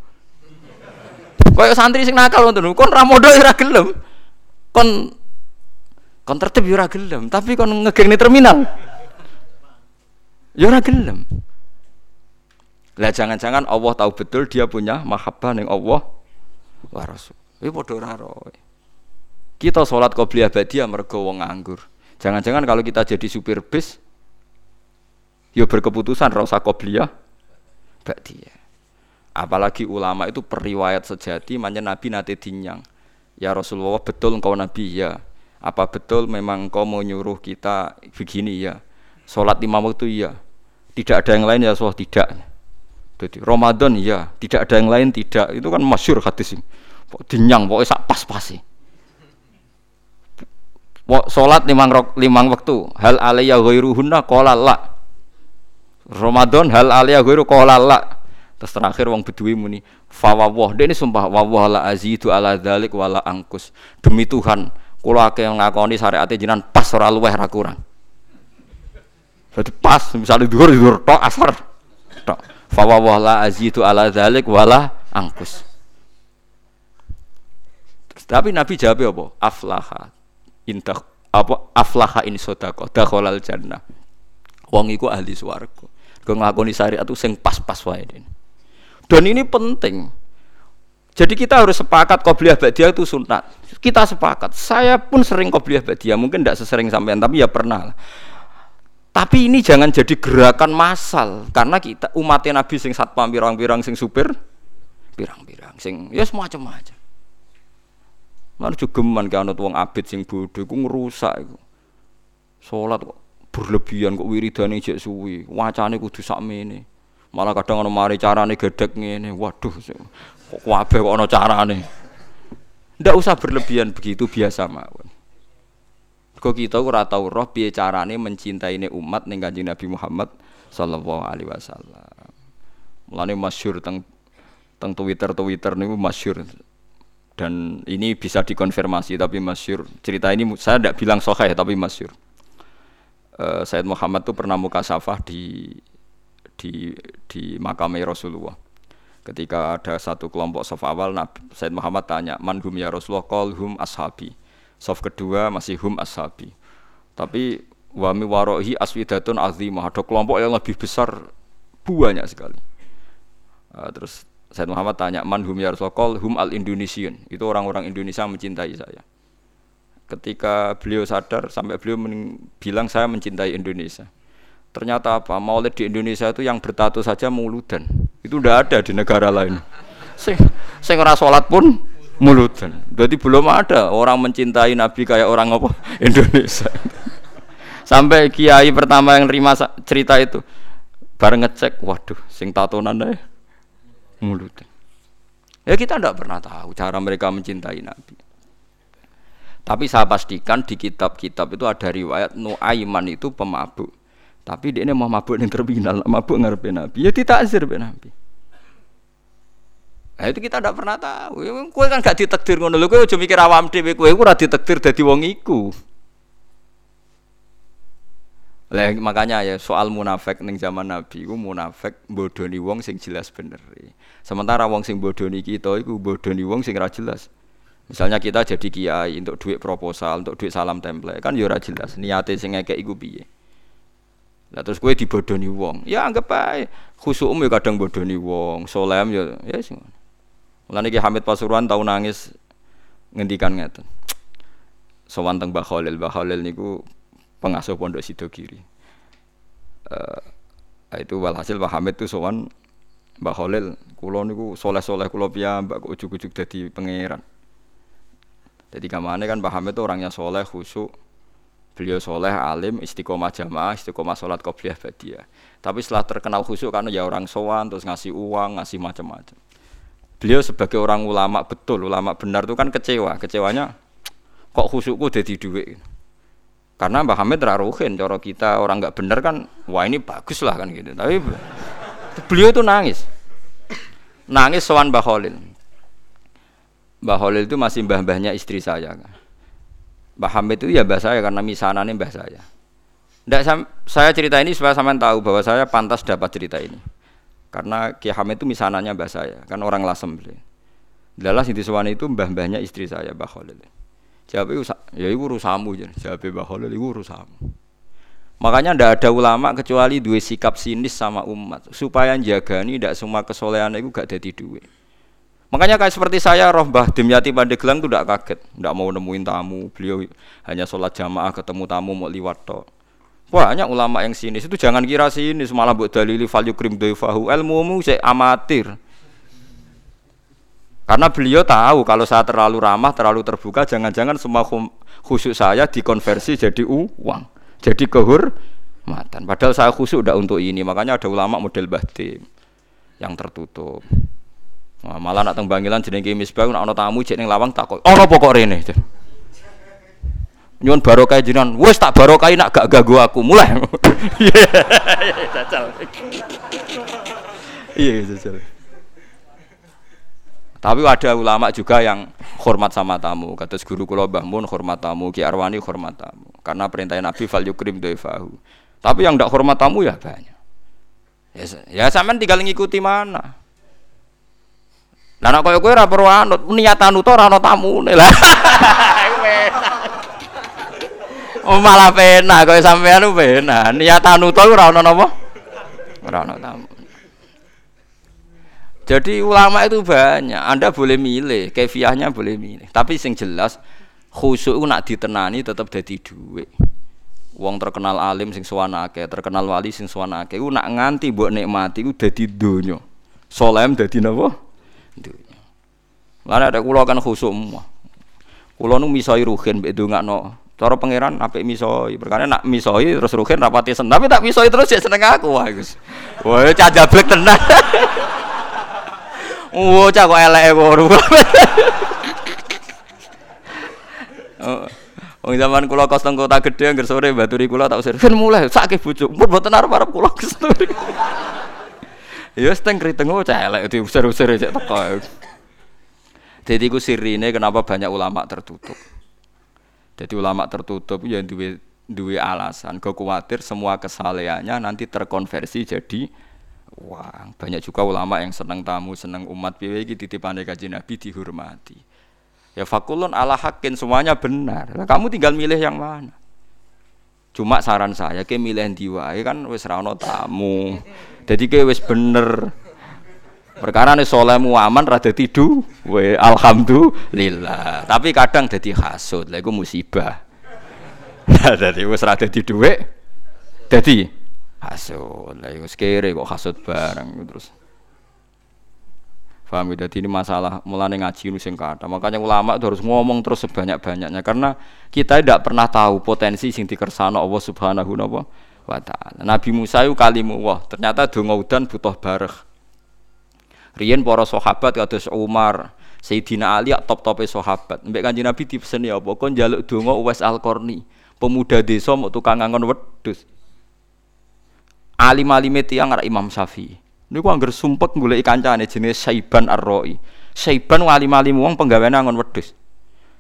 Kaya santri sing nakal ngoten kon ra modho ora gelem. Kon kon tertib ora gelem tapi kon ngegeng terminal ya ora gelem lah jangan-jangan Allah tahu betul dia punya mahabbah ning Allah wa Rasul. Iki padha ora Kita sholat qobliyah badiah mergo wong nganggur. Jangan-jangan kalau kita jadi supir bis ya berkeputusan ora usah qobliyah badiah. Apalagi ulama itu periwayat sejati manya Nabi nate dinyang. Ya Rasulullah betul engkau Nabi ya. Apa betul memang engkau mau nyuruh kita begini ya? Sholat lima waktu ya. Tidak ada yang lain ya Rasulullah tidak. Jadi Ramadan ya, tidak ada yang lain tidak. Itu kan masyur hadis ini. Dinyang pokoknya sak pas-pas sih. Salat limang limang waktu. Hal alaiya ghairuhunna qala la. Ramadan hal alaiya ghairu qala la. Terus terakhir wong bedui muni fawawah. Dia ini sumpah wawah la azidu ala dzalik wala angkus. Demi Tuhan, kula akeh ngakoni syariat jinan pas ora luweh ra kurang. Jadi pas misalnya dhuwur dhuwur tok asar tok. Fawawah la azidu ala dzalik wala angkus. Tapi Nabi jawab apa? Aflaha. Intah apa aflaha in sodako dakhalal jannah. Wong iku ahli swarga. Kau nglakoni syariat itu sing pas-pas wae. Dan ini penting. Jadi kita harus sepakat qobliyah ba'diyah itu sunat. Kita sepakat. Saya pun sering qobliyah ba'diyah, mungkin tidak sesering sampean tapi ya pernah. Tapi ini jangan jadi gerakan massal karena kita umatnya Nabi sing satpam pirang-pirang sing supir pirang-pirang sing ya semacam-macam. Lan jogeman ki ana wong abid sing bodho iku ngrusak iku. Salat kok berlebihan kok wiridane jek suwi, wacane kudu sakmene. Malah kadang ana mari carane gedek ngene. Waduh, kok kabeh kok ana carane. Ndak usah berlebihan begitu biasa mawon. Kok kita ora tau roh piye carane mencintai umat ning Kanjeng Nabi Muhammad sallallahu alaihi wasallam. Mulane masyhur teng teng Twitter Twitter niku masyhur dan ini bisa dikonfirmasi tapi masyhur. Cerita ini saya tidak bilang sahih tapi masyhur. Uh, Said Muhammad tuh pernah muka safah di di di makam Rasulullah. Ketika ada satu kelompok saf awal, Nabi Said Muhammad tanya, "Man hum ya Rasulullah?" Qal hum ashabi Soft kedua masih hum ashabi. Tapi wami warohi aswidatun azimah. Ada kelompok yang lebih besar banyak sekali. Uh, terus Said Muhammad tanya man hum ya Rasulullah hum al Indonesian. Itu orang-orang Indonesia mencintai saya. Ketika beliau sadar sampai beliau bilang saya mencintai Indonesia. Ternyata apa? Maulid di Indonesia itu yang bertato saja muludan. Itu udah ada di negara lain. Sing sing salat pun muludan. Berarti belum ada orang mencintai Nabi kayak orang apa *laughs* Indonesia. Sampai kiai pertama yang terima cerita itu bareng ngecek, waduh, sing tatonan deh muludan. Ya kita tidak pernah tahu cara mereka mencintai Nabi. Tapi saya pastikan di kitab-kitab itu ada riwayat Nuaiman itu pemabuk. Tapi dia ini mau mabuk yang terminal, *laughs* mabuk ngarepe Nabi. Ya tidak azir Nabi. Nah itu kita tidak pernah tahu. Kue kan gak ditekdir ngono lho, kue aja mikir awam dhewe, kue ora ditekdir dadi wong iku. Lah makanya ya soal munafik ning zaman Nabi ku munafik bodoni wong sing jelas bener. Sementara wong sing bodoni kita iku bodoni wong sing ora jelas. Misalnya kita jadi kiai untuk duit proposal, untuk duit salam template, kan ya ora jelas niate sing ngekek iku piye. Lah terus kowe dibodoni wong, ya anggap ae khusukmu ya kadang bodoni wong, solem ya ya sing Mulane Ki Hamid Pasuruan tau nangis ngendikan ngeten. Sowan teng Mbah Khalil, Mbah Khalil niku pengasuh pondok Sidogiri. Uh, itu walhasil Mbah Hamid itu sowan Mbah Khalil, kula niku soleh-soleh kula piyambak kok ujug-ujug dadi pangeran. Jadi kamane kan Mbah Hamid itu orangnya soleh, khusyuk, beliau soleh, alim, istiqomah jamaah, istiqomah sholat qobliyah badiyah. Tapi setelah terkenal khusyuk karena ya orang sowan, terus ngasih uang, ngasih macam-macam. Beliau sebagai orang ulama betul ulama benar itu kan kecewa. Kecewanya kok khusukku jadi duit? Karena Mbah Hamid raruhin cara kita orang nggak benar kan wah ini bagus lah kan gitu. Tapi beliau itu nangis. Nangis sowan Mbah Khalil. Mbah Khalil itu masih mbah-mbahnya istri saya. kan Mbah Hamid itu ya mbah saya karena misanannya mbah saya Nggak, saya cerita ini supaya sampean tahu bahwa saya pantas dapat cerita ini karena Kiai Hamid itu misananya mbah saya, kan orang Lasem beliau. Dalam Siti Suwani itu mbah-mbahnya istri saya, Mbah Khalil. Jawab itu, ya itu urusamu jadi. Jawab Mbah Khalil itu urusamu. Makanya tidak ada ulama kecuali dua sikap sinis sama umat supaya jaga ini tidak semua kesolehan itu gak jadi duit. Makanya kayak seperti saya roh Mbah Dimyati Pandeglang itu tidak kaget, tidak mau nemuin tamu, beliau hanya sholat jamaah ketemu tamu mau liwat tok. Banyak ulama yang sinis itu jangan kira sinis malah buat dalili fal yukrim ilmu ilmumu saya amatir. Karena beliau tahu kalau saya terlalu ramah, terlalu terbuka, jangan-jangan semua khusyuk saya dikonversi jadi uang, jadi kehormatan. Padahal saya khusyuk udah untuk ini, makanya ada ulama model batin yang tertutup. Nah, malah nak tengbangilan jenenge misbah nak ana tamu cek ning lawang takut. Ana pokok rene nyuwun barokah jenengan. Wis tak barokah nak gak ganggu aku. Mulai. *laughs* Iya jajal. *laughs* Iya jajal. Tapi ada ulama juga yang hormat sama tamu. Kata guru kula Mbah Mun hormat tamu Ki Arwani hormat tamu. Karena perintah Nabi fal yukrim doifahu. Tapi yang tidak hormat tamu ya banyak. Ya, ya sampean tinggal ngikuti mana Lah nek koyo kowe ora perlu anut, niat anut ora ana tamune. Lah *laughs* Oh malah pena koyo sampean ku pena. Niat anut ora ana napa? Ora ana tamu. Jadi ulama itu banyak. Anda boleh milih, kefiahnya boleh milih. Tapi sing jelas khusyuk nak ditenani tetap jadi duit. Wong terkenal alim sing suwanake, terkenal wali sing suwanake. Ku nak nganti mbok nikmati ku dadi donya. Solem dadi napa? Lan ada kula kan khusuk semua. Kula nu misoi ruhin mbek ndongakno. Cara pangeran apik misoi. Perkara nak misoi terus ruhin rapati seneng. Tapi tak misoi terus ya seneng aku wah Gus. Wah cah jablek tenan. *laughs* Wah cah kok eleke. Oh, *laughs* zaman kula kos teng kota gedhe angger sore baturi kula tak usir. Fen mulai sakit bojo. Mun mboten arep-arep kula kestur. *laughs* Ya wis teng kriteng oh cah elek diusir-usir cek teko. Jadi ku sirine kenapa banyak ulama tertutup. Jadi ulama tertutup ya duwe duwe alasan. Kau khawatir semua kesalehannya nanti terkonversi jadi wah banyak juga ulama yang senang tamu, senang umat piye iki titipane kaji Nabi dihormati. Ya fakulun ala hakin semuanya benar. Kamu tinggal milih yang mana. Cuma saran saya ke milih diwae kan wis ra tamu. Jadi kayak wis bener. Perkara nih solehmu aman rada tidu, we alhamdulillah. Tapi kadang jadi hasut, lah musibah. jadi wes rada tidu we, jadi hasut. Lah wis kere kok hasut bareng terus. Faham? Jadi ini masalah mulai ngaji ini sing kata. Makanya ulama itu harus ngomong terus sebanyak-banyaknya karena kita tidak pernah tahu potensi sing dikersano Allah Subhanahu wa taala. Nabi Musa itu kalimu wah, ternyata donga udan butuh bareh. Riyen para sahabat kados Umar, Sayyidina Ali top-tope sahabat. Mbek Kanjeng Nabi dipeseni apa? Kon njaluk donga Uwais Al-Qarni, pemuda desa mau tukang ngangon wedhus. Alim-alime tiyang arek Imam Syafi'i. Niku angger sumpek golek kancane jenis Saiban Ar-Ra'i. Saiban alim-alim wong penggaweane ngangon wedhus.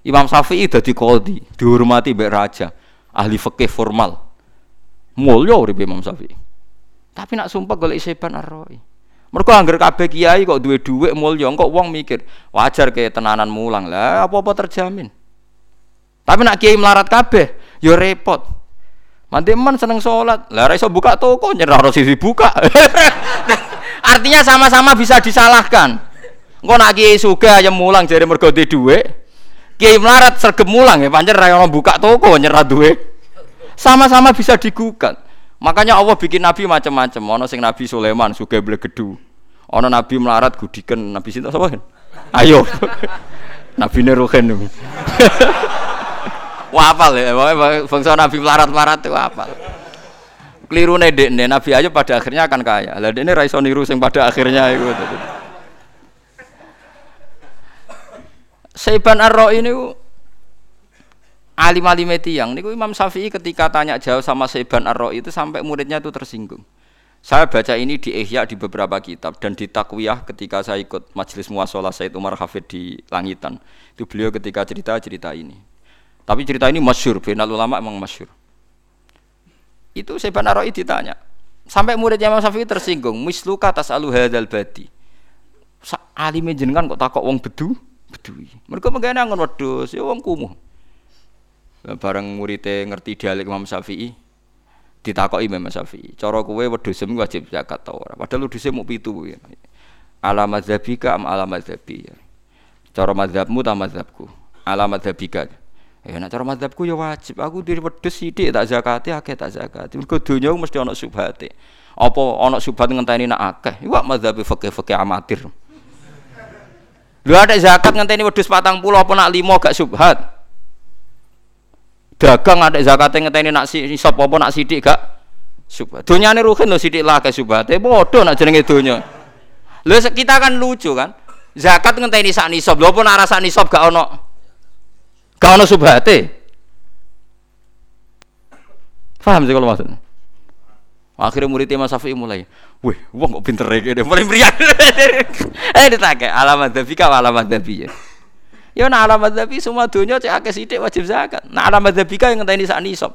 Imam Syafi'i dadi qadhi, dihormati mbek raja, ahli fikih formal. Mulya uripe Imam Syafi'i. Tapi nak sumpah golek Saiban Ar-Ra'i. Mereka anggar kabeh kiai kok duwe dhuwit mulya, kok wong mikir, wajar kayak tenanan mulang lah, apa-apa terjamin. Tapi nak kiai melarat kabeh, yo ya repot. Mandi man seneng sholat, lah iso buka toko nyerah harus sisi buka. *laughs* Artinya sama-sama bisa disalahkan. Engko nak kiai suga aja mulang jadi mergo duwe. Kiai melarat sergem mulang ya pancen ra buka toko nyerah duwe. Sama-sama bisa digugat. Makanya Allah bikin nabi macam-macam. Ono sing Nabi Sulaiman suka blegedu. Ono nabi melarat gudiken Nabi sinta sapa? Ayo. *laughs* nabi Neruhen. *laughs* Wah apal ya, bangsa nabi melarat-melarat itu apal. Keliru nih Nabi aja pada akhirnya akan kaya. Lah ini raiso niru sing pada akhirnya itu. Saiban Ar-Ra ini alim-alim yang niku Imam Syafi'i ketika tanya jawab sama Saiban ar itu sampai muridnya itu tersinggung. Saya baca ini di Ihya di beberapa kitab dan di Takwiyah ketika saya ikut majelis muasalah Said Umar Hafid di Langitan. Itu beliau ketika cerita-cerita ini. Tapi cerita ini masyur, final ulama emang masyur. Itu Saiban ar ditanya. Sampai muridnya Imam Syafi'i tersinggung, misluka tasalu hadzal badi. Alime jenengan kok takok wong bedu? Bedui. Mereka menggana ngon wedhus, ya wong kumuh bareng muridé ngerti dialek Imam Syafi'i ditakoki Imam Syafi'i. Cara kowe wedhus wajib zakat ta ora? Padahal wedhuse mung pitu ya. ala madzhabika am ala madzhabi ya. cara madzhabmu ta madzhabku? Ala madzhabika. Ya nek cara madzhabku ya wajib. Aku diri wedhus sithik tak zakate akeh tak zakati. Mergo donya mesti ana subhate. Apa ana subhat ngenteni nak akeh? Iku madzhabi fikih-fikih amatir. Lu ada zakat ngenteni wedhus 40 apa nak 5 gak subhat dagang ada zakat yang ngeteni nak si sop apa nak sidik gak? Subhat. Dunyane ruhin lo sidik lah ke subhate. Bodoh nak jenenge dunya lho kita kan lucu kan? Zakat ngenteni sak nisab. Lho apa nak rasa nisab gak ono? Gak ono subhate. Paham sih kalau maksudnya? Akhirnya muridnya Mas Safi mulai wih wong kok pinter *laughs* ya mulai meriah. Eh ditanya alamat dabi kau alamat dabi ya nak alamat tapi semua dunia cek akeh sithik wajib zakat. Nak alamat tapi yang ngenteni sak nisab.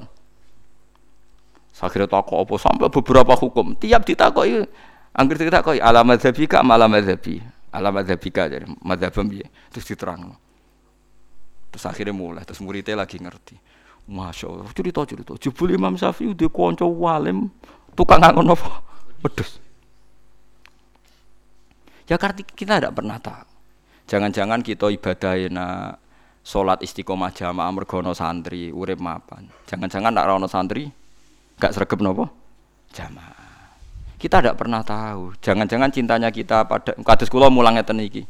Akhirnya takok apa sampai beberapa hukum. Tiap ditakoki angger ditakoki alamat tapi ka alamat tapi. Ala madzhabika jadi madzhabem piye? Terus diterang. Terus akhirnya mulai, terus muridnya lagi ngerti. Masya Allah, cerita-cerita. Jebul Imam Syafi'i udah konco walim, tukang ngangon apa? Wedus. Ya kita tidak pernah tahu. Jangan-jangan kita ibadah nak sholat istiqomah jamaah mergono santri urip mapan. Jangan-jangan nak rono santri gak sergap nopo jamaah. Kita tidak pernah tahu. Jangan-jangan cintanya kita pada kados kula mulang ngeten iki.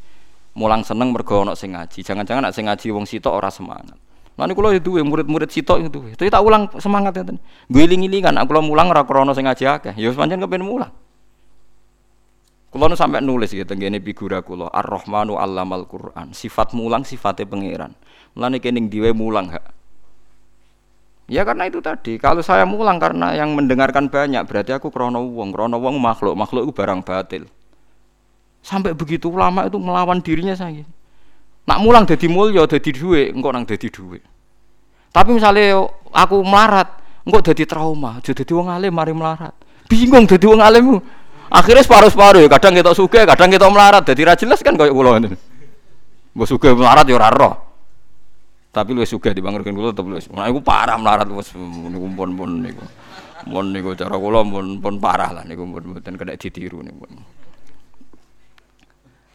Mulang seneng mergo ana sing ngaji. Jangan-jangan nak sing ngaji wong sitok ora semangat. Nah ini kalau itu murid-murid sitok itu, itu tak ulang semangat ya Gue lingi kan, aku mulang ora krono sing ngaji akeh. Ya pancen kepen mulang. Kulo nu sampai nulis gitu gini figura kulo Ar-Rahmanu Allamal Quran. Sifat mulang sifatnya pangeran. Mulane kening diwe mulang hak. Ya karena itu tadi, kalau saya mulang karena yang mendengarkan banyak berarti aku krono wong, krono wong makhluk, makhluk itu barang batil. Sampai begitu lama itu melawan dirinya saya. Nak mulang jadi mulya, jadi duit, engkau nang jadi duit. Tapi misalnya aku melarat, engkau jadi trauma, jadi wong alim mari melarat. Bingung jadi wong alim. Akhirnya separuh-separuh ya, kadang kita suka, kadang kita melarat. Jadi ra jelas kan kayak kula ini. Suka melarat ya ora Tapi lu suka dibangunkan kula tetep lu. Nah iku parah melarat niku pun-pun niku. Mun niku cara kula pun pun parah lah niku pun mboten kena ditiru niku.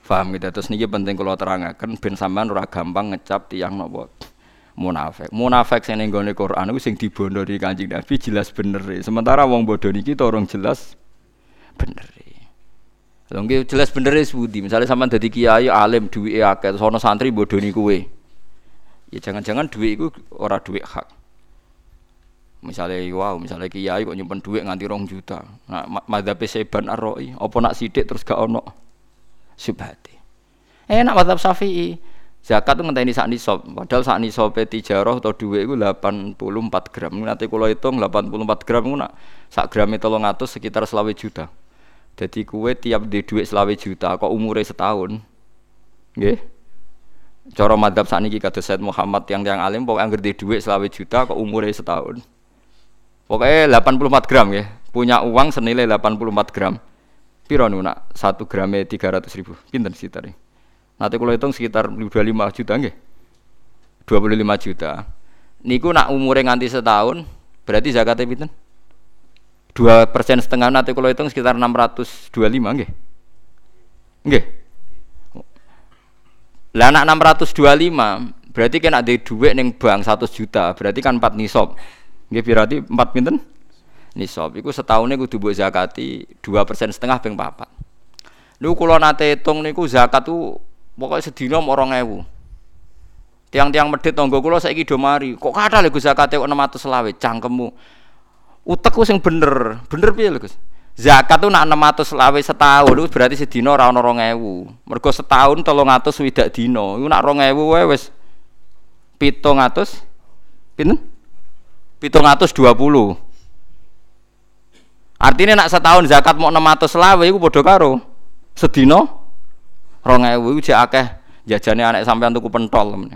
Faham gitu. Terus niki penting kalau terangkan ben sampean ora gampang ngecap tiang nopo munafik. Munafik sing ning Quran iku sing dibondo di Kanjeng Nabi jelas bener. Sementara wong bodoh niki orang jelas bener. Lha nggih jelas bener sebudi. Misalnya sampean dadi kiai alim duwike akeh terus ana santri bodoni kowe. Ya jangan-jangan duit iku ora duit hak. Misalnya wow, misalnya kiai kok nyimpen duit nganti rong juta. Nah, madzhab Seban Ar-Ra'i, apa nak sidik terus gak ono syubhati. Enak mazhab Syafi'i. Zakat itu ngenteni sak nisab. Padahal sak nisab tijarah atau duit itu 84 gram. Nanti kalau hitung 84 gram itu nak sak gram itu ngatus sekitar selawe juta. Jadi kue tiap di duit selawe juta kok umurnya setahun. Nggih. Cara madhab sakniki kata Said Muhammad yang yang alim pokoknya anggar di duit selawe juta kok umurnya setahun. Pokoknya 84 gram ya. Punya uang senilai 84 gram. Piro nu nak 1 gramnya 300 ribu. Pinten sekitar Nanti kalau hitung sekitar 25 juta nggih. 25 juta. Niku nak umurnya nganti setahun, berarti zakatnya pinten? Dua persen setengah nanti kalau hitung sekitar 625 nggih. Nggih. Lah nak 625 berarti kan ada duit neng bank 100 juta, berarti kan 4 nisab. Nggih berarti 4 pinten? nisab iku setahunnya kudu mbok zakati dua persen setengah ping papat niku kula nate hitung niku zakat tuh pokoknya sedina orang ewu tiang-tiang medit tonggo kula saiki do mari kok Gus zakate kok 600 selawe cangkemmu utekku sing bener. Bener piye lho Gus? Zakat tuh nak 600 selawe setahun itu berarti sedina ora ono 2000 mergo setahun 300 swidak dina iku nak 2000 wae wis. 700 pinten? 720 Artinya nak setahun zakat mau 600 selawe iku padha karo sedina 2000 iku jek akeh jajane anak sampean tuku pentol.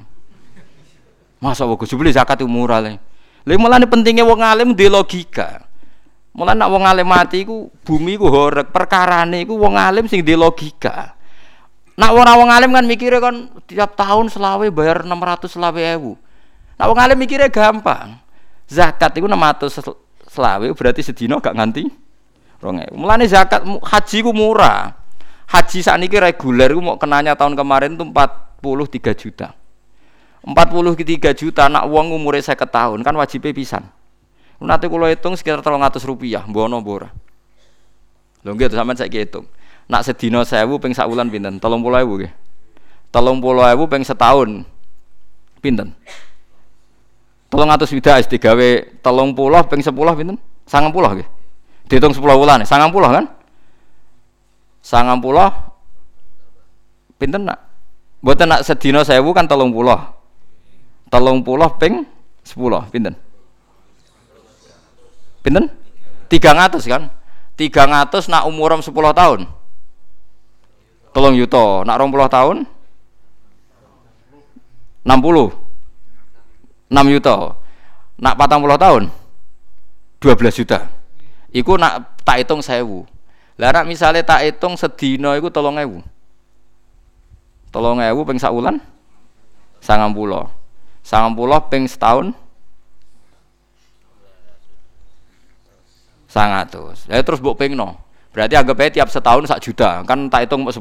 Masa kok beli zakat itu murah le. Lha mulane pentingnya wong alim di logika. Mulane nak wong alim mati iku bumi iku horek, perkarane iku wong alim sing di logika. Nak ora wong alim kan mikirnya kan tiap tahun selawe bayar 600 selawe ewu. Nak wong alim mikirnya gampang. Zakat itu 600 selawe berarti sedina gak nganti ronge. Mulane zakat haji ku murah. Haji saat ini reguler ku mau kenanya tahun kemarin tuh 43 juta. 43 juta anak uang umurnya saya tahun kan wajibnya pisan. Nanti kalau hitung sekitar 300 rupiah, bono bora. Lho nggih sampean saya hitung. Nak sedina 1000 ping sak wulan pinten? 30000 nggih. 30000 ping setahun. Pinten? Tolong atus wida es digawe telung puluh ping sepuluh pinten? Sangang puluh gitu. Dihitung sepuluh bulan, sangang puluh kan? Sangang puluh pinten nak? Buatan nak sedino sewu kan telung puluh. Telung puluh ping sepuluh pinten? Pinten? Tiga ngatus kan? Tiga ngatus nak umuram sepuluh tahun. Tolong yuto, nak rong puluh tahun? Enam puluh. 6 juta. Nak patang puluh tahun 12 juta. Iku nak tak hitung sewu. Lah nak misalnya tak hitung sedino iku tolong ewu. 3000 ping sak wulan 90. 90 ping setahun 100. Ya terus mbok pingno. Berarti anggap aja tiap setahun sak juta, kan tak hitung mau 10.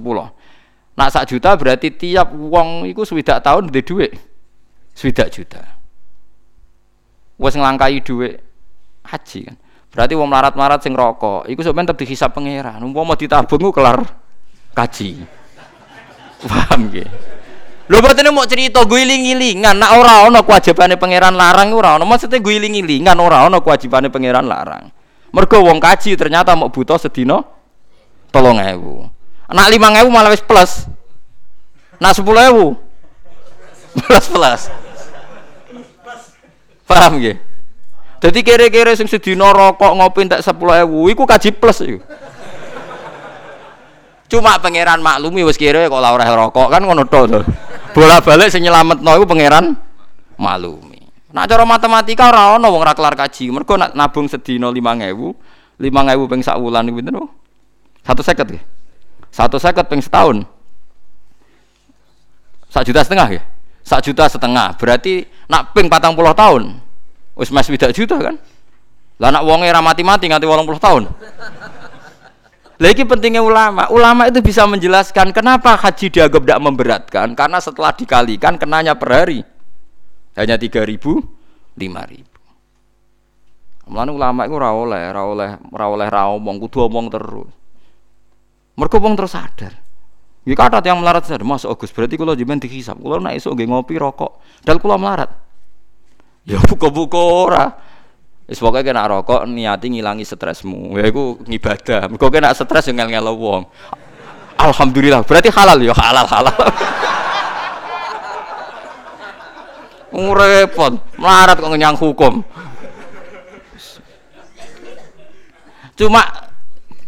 Nak sak juta berarti tiap uang itu swidak tahun di duit. Swidak juta. Wes ngelangkai duit haji kan. Berarti wong melarat-melarat sing rokok, iku sampeyan tetep dihisab pangeran. Umpama ditabung ku kelar kaji. Paham nggih? Lho batene mau cerita guling-gilingan, nak ora ana kewajibane pangeran larang ora ana. Maksudnya guling-gilingan ora ana kewajibane pangeran larang. Mergo wong kaji ternyata mau butuh sedina 3000. Nak 5000 malah wis plus. Nak 10000 plus plus. Paham nggih? Jadi kira-kira sing rokok ngopi tak sepuluh ewu, iku kaji plus iku. Cuma pangeran maklumi wis kira kok ora rokok kan ngono to. Bola balik sing nyelametno iku pangeran maklumi. Nak cara matematika ora ono wong ora kelar kaji. Mergo nak nabung sedina 5000, 5000 ping sak wulan iku pinten? 150 nggih. 150 ping setahun. Sak juta setengah ya? Sak juta setengah. Berarti nak ping 40 tahun. Wis mas widak juta kan? Lah anak wonge ra mati-mati nganti 80 tahun. Lagi pentingnya ulama. Ulama itu bisa menjelaskan kenapa haji dianggap tidak memberatkan karena setelah dikalikan kenanya per hari hanya 3000 5000. Mulane ulama itu ora oleh, ora oleh, ora oleh ra omong, kudu omong terus. Mergo wong terus sadar. Iki kata yang melarat sadar, Mas Agus berarti kula jimen dihisap. Kula nek esuk ngopi rokok, dal kula melarat. Ya buka-buka ora. Wis pokoke kena rokok niati ngilangi stresmu. Ya iku ngibadah. Mergo kena stres yo ngel-ngelo wong. Alhamdulillah, berarti halal ya halal halal. *laughs* Ngurepot, melarat kok nyang hukum. Cuma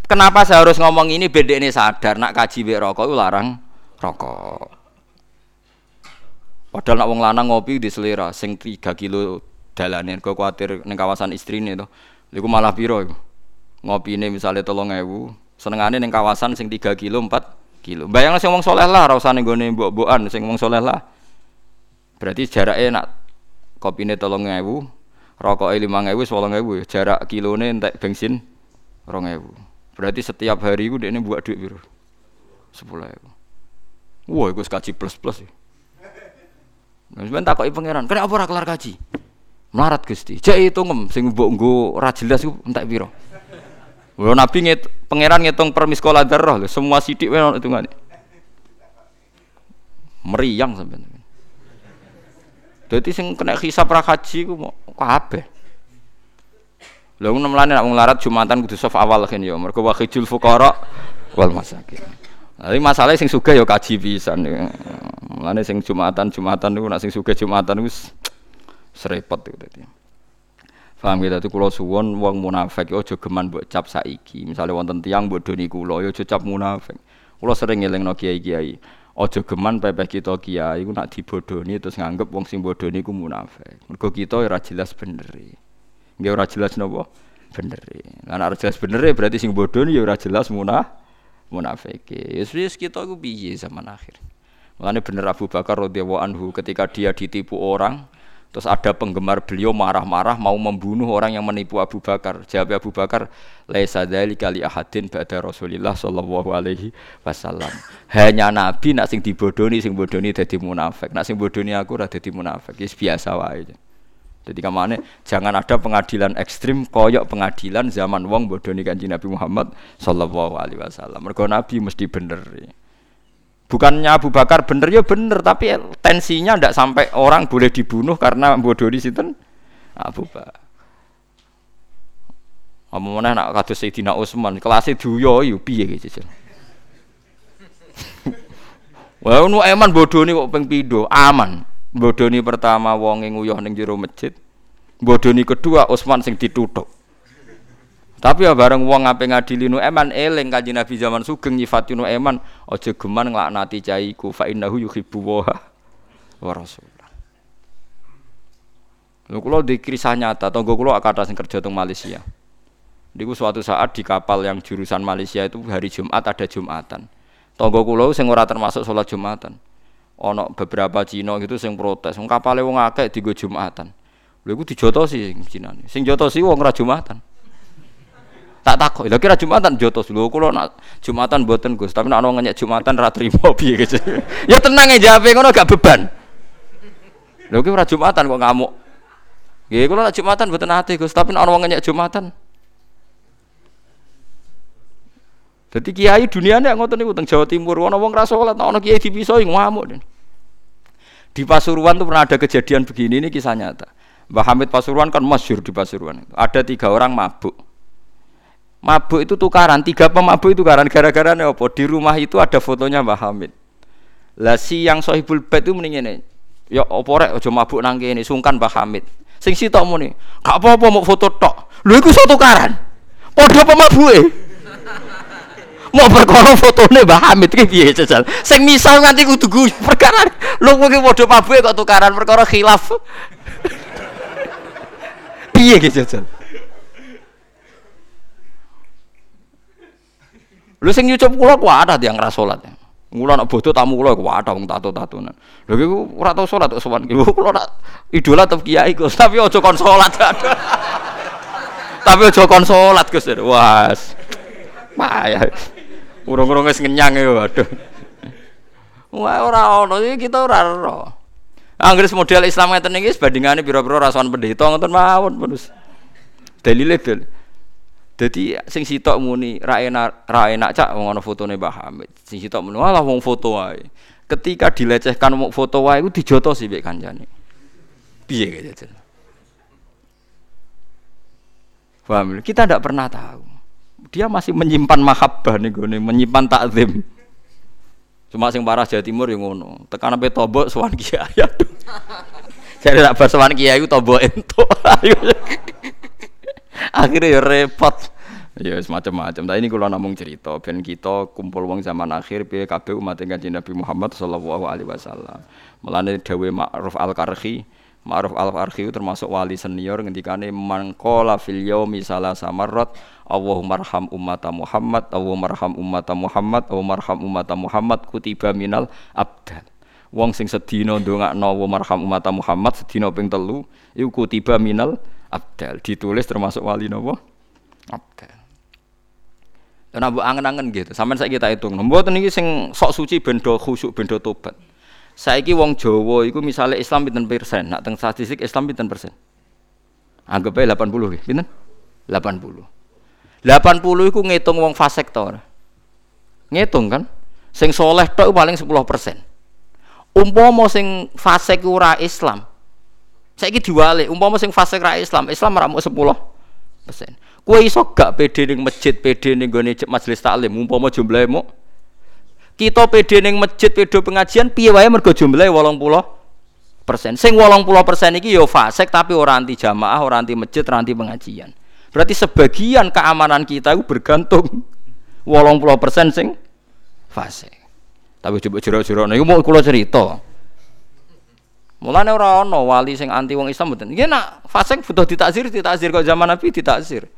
kenapa saya harus ngomong ini beda ini sadar nak kaji be rokok itu larang rokok. Padahal nak wong lanang ngopi di selera sing 3 kilo dalanin kok kuatir ning kawasan istrine to. Iku malah piro iku? Ngopine misale 3000, senengane ning kawasan sing 3 kilo 4 kilo. Bayang sing wong soleh lah ora usah ning gone mbok-mbokan sing wong soleh lah. Berarti jarake nak kopine 3000, rokoke 5000 wis 8000 jarak kilone entek bensin 2000. Berarti setiap hari iku dekne buat duit piro? 10000. Wah, iku kaji plus-plus ya. Nah, sampeyan takoki pangeran, "Kenapa ora kelar kaji?" Melarat Gusti. Jek itu ngem sing mbok nggo ora jelas iku entek pira. Nabi ngit pangeran ngitung per miskola darah lho, semua sidik wae ono hitungane. Meriang sampeyan. Dadi sing kena hisab ra haji ku kabeh. Lha ngono mlane nek wong larat Jumatan kudu awal kan ya, mergo wahidul fuqara wal masakin. Tapi masalahnya sing suga ya kaji pisan. Mulane sing Jumatan Jumatan niku nek sing Jumatan niku serepot iku dadi. Paham gitu tuh kalau suwon wong munafik yo aja geman mbok cap saiki. Misalnya wonten tiyang bodoni kula yo aja cap munafik. Kula sering ngelingno kiai-kiai. Aja geman pepeh kita kiai iku nak dibodoni terus nganggep wong sing bodoni ku munafik. Mergo kita ora jelas bener. Nggih ora jelas napa? Bener. Lah ora jelas bener berarti sing bodoni ya ora jelas munah munafik. Ya wis kita ku piye zaman akhir. Makanya bener Abu Bakar radhiyallahu anhu ketika dia ditipu orang, terus ada penggemar beliau marah-marah mau membunuh orang yang menipu Abu Bakar. Jawab Abu Bakar, "Laisa dzalika li ahadin ba'da Rasulillah sallallahu alaihi wasallam." *laughs* Hanya nabi nak sing dibodoni sing bodoni dadi munafik. Nak sing bodoni aku ora dadi munafik. Wis biasa wae. Jadi kamane jangan ada pengadilan ekstrim koyok pengadilan zaman wong bodoni kanjeng Nabi Muhammad sallallahu alaihi wasallam. Mergo nabi mesti bener. Ya. Bukannya Abu Bakar bener ya bener, tapi tensinya ndak sampai orang boleh dibunuh karena bodoh di situ. Abu Bakar. Apa mana nak kados Sayyidina Utsman, kelasnya duyo yo piye gitu. *laughs* Wah, nu eman bodoh nih kok ping pindho, aman. Bodoh nih pertama wong nguyuh ning jero masjid. Bodoh nih kedua Utsman sing ditutup. Tapi ya bareng wong ngape ngadili nu eman eling kanjeng Nabi zaman sugeng nyifati nu eman aja geman nglaknati caiku fa innahu yuhibbu wa wa rasul. Lho kula di kisah nyata tangga kula kata sing kerja teng Malaysia. Niku suatu saat di kapal yang jurusan Malaysia itu hari Jumat ada Jumatan. Tangga kula sing ora termasuk sholat Jumatan. ana beberapa Cina gitu sing protes. Wong kapale wong akeh digo Jumatan. Lha iku dijotosi sing Cina. Sing jotosi wong ora Jumatan. Tak takok, lha kira Jumatan jotos lho kula nak Jumatan mboten Gus, tapi nek ana ngenyek Jumatan ra trimo *laughs* gitu. ya tenang ya jawabe ngono gak beban. Lho ki ora Jumatan kok ngamuk. Nggih kula nak Jumatan mboten ate Gus, tapi nek ana wong Jumatan Jadi kiai dunia nih ngotot nih teng Jawa Timur, wono wong rasa sholat, ono kiai dipisoi ngamuk. Di Pasuruan tuh pernah ada kejadian begini, ini kisah nyata. Mbah Hamid Pasuruan kan masyur di Pasuruan itu. Ada tiga orang mabuk. Mabuk itu tukaran, tiga pemabuk itu tukaran. Gara-gara apa? Di rumah itu ada fotonya Mbah Hamid. Lah si yang sohibul bed itu mendingin Ya oporek aja mabuk nang kene, sungkan Mbah Hamid. Sing sitok muni, gak apa-apa mau foto tok. Lho iku satu tukaran. Padha pemabuke *laughs* mau perkara fotone Mbah Hamid ki piye jajal sing misal nganti kudu *laughs* perkara lu kowe padha pabuke kok tukaran perkara khilaf *laughs* piye ki jajal Lu sing nyucup kula ku ada yang ra salat. Mula nak bodoh tamu kula ku ada wong tato-tatonan. Lha iku ora tau salat kok sowan ki. Kula nak idola tetep kiai Gus, tapi aja kon salat. *laughs* tapi aja kon salat Gus. Wah. Payah. Urung-urung wis ngenyang ya waduh. Wah ora ono iki kita ora ora. Anggris model Islam ngeten iki bandingane pira-pira rasukan pendeta ngoten mawon terus. Dalile dal. Dadi sing sitok muni ra enak ra enak cak wong ana fotone Mbah Hamid. Sing sitok muni walah wong foto wae. Ketika dilecehkan wong foto wae iku dijotos sih mek kancane. Piye gitu. Paham? Kita tidak pernah tahu dia masih menyimpan mahabbah nih gue menyimpan takzim cuma sing parah Jawa Timur yang ngono tekan sampai tobo sowan kiai *laughs* aduh jadi tak bar sowan kiai itu tobo ento *laughs* akhirnya ya repot. Ya semacam-macam tapi ini kalau namung cerita. Ben kita kumpul wong zaman akhir bi kabeh umat kanjeng Nabi Muhammad sallallahu alaihi wasallam. Melane dawe Ma'ruf al-Karhi. Ma'ruf al-Arhi termasuk wali senior ngendikane mangkola fil yaumi salasa marrat Allahumma arham ummata Muhammad Allahumma arham ummata Muhammad Allahumma arham ummata Muhammad kutiba minal abdal. Wong sing sedina ndongakno Allahumma arham ummata Muhammad sedina ping telu iku kutiba minal abdal ditulis termasuk wali napa abdal Dan abu angen-angen gitu, sampean saya kita hitung. Mboten iki sing sok suci bendo khusyuk bendo tobat. Saiki wong Jawa iku misalnya Islam pinten persen, nak teng statistik Islam pinten persen? Anggap aja 80 nggih, pinten? 80. 80 iku ngitung wong fasik to Ngitung kan? Sing soleh tok paling 10 persen. Umpama sing fasik ora Islam. Saiki diwalik, umpama sing fasik ra Islam, Islam ora 10 persen. Kowe iso gak pede ning masjid, pede ning gone majelis taklim, umpama jumlahe mau kita pede ning masjid pede pengajian piye wae mergo jumlahe 80 persen. Sing 80 persen iki yo ya fasik tapi ora anti jamaah, ora anti masjid, ora anti pengajian. Berarti sebagian keamanan kita itu bergantung 80 persen sing fasik. Tapi coba jero-jero niku mau kula cerita. Mulane ora ana wali sing anti wong Islam mboten. Iki nak fasik butuh ditakzir, ditakzir kok zaman Nabi ditakzir.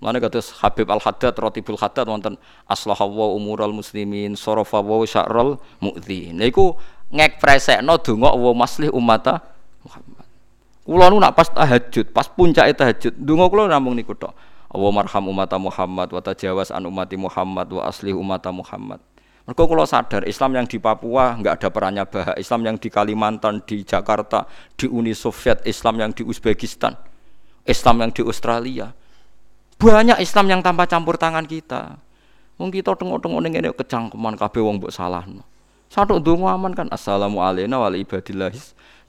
Mana kata Habib Al Haddad Rotibul Haddad wonten aslahawa umural muslimin sarafa wa sya'ral mu'dzi. Niku ngekpresekno donga wa maslih ummata Muhammad. Kula nu nak pas tahajud, pas puncake tahajud, donga kula namung niku tok. Allah marham ummata Muhammad wa tajawaz an ummati Muhammad wa aslih ummata Muhammad. Mereka kalau sadar Islam yang di Papua nggak ada perannya bahak, Islam yang di Kalimantan, di Jakarta, di Uni Soviet, Islam yang di Uzbekistan, Islam yang di Australia, banyak Islam yang tanpa campur tangan kita. Wong kita tengok-tengok ning ngene kecangkeman kabeh wong mbok salahno. Satu ndonga aman kan assalamu alayna wa ibadillah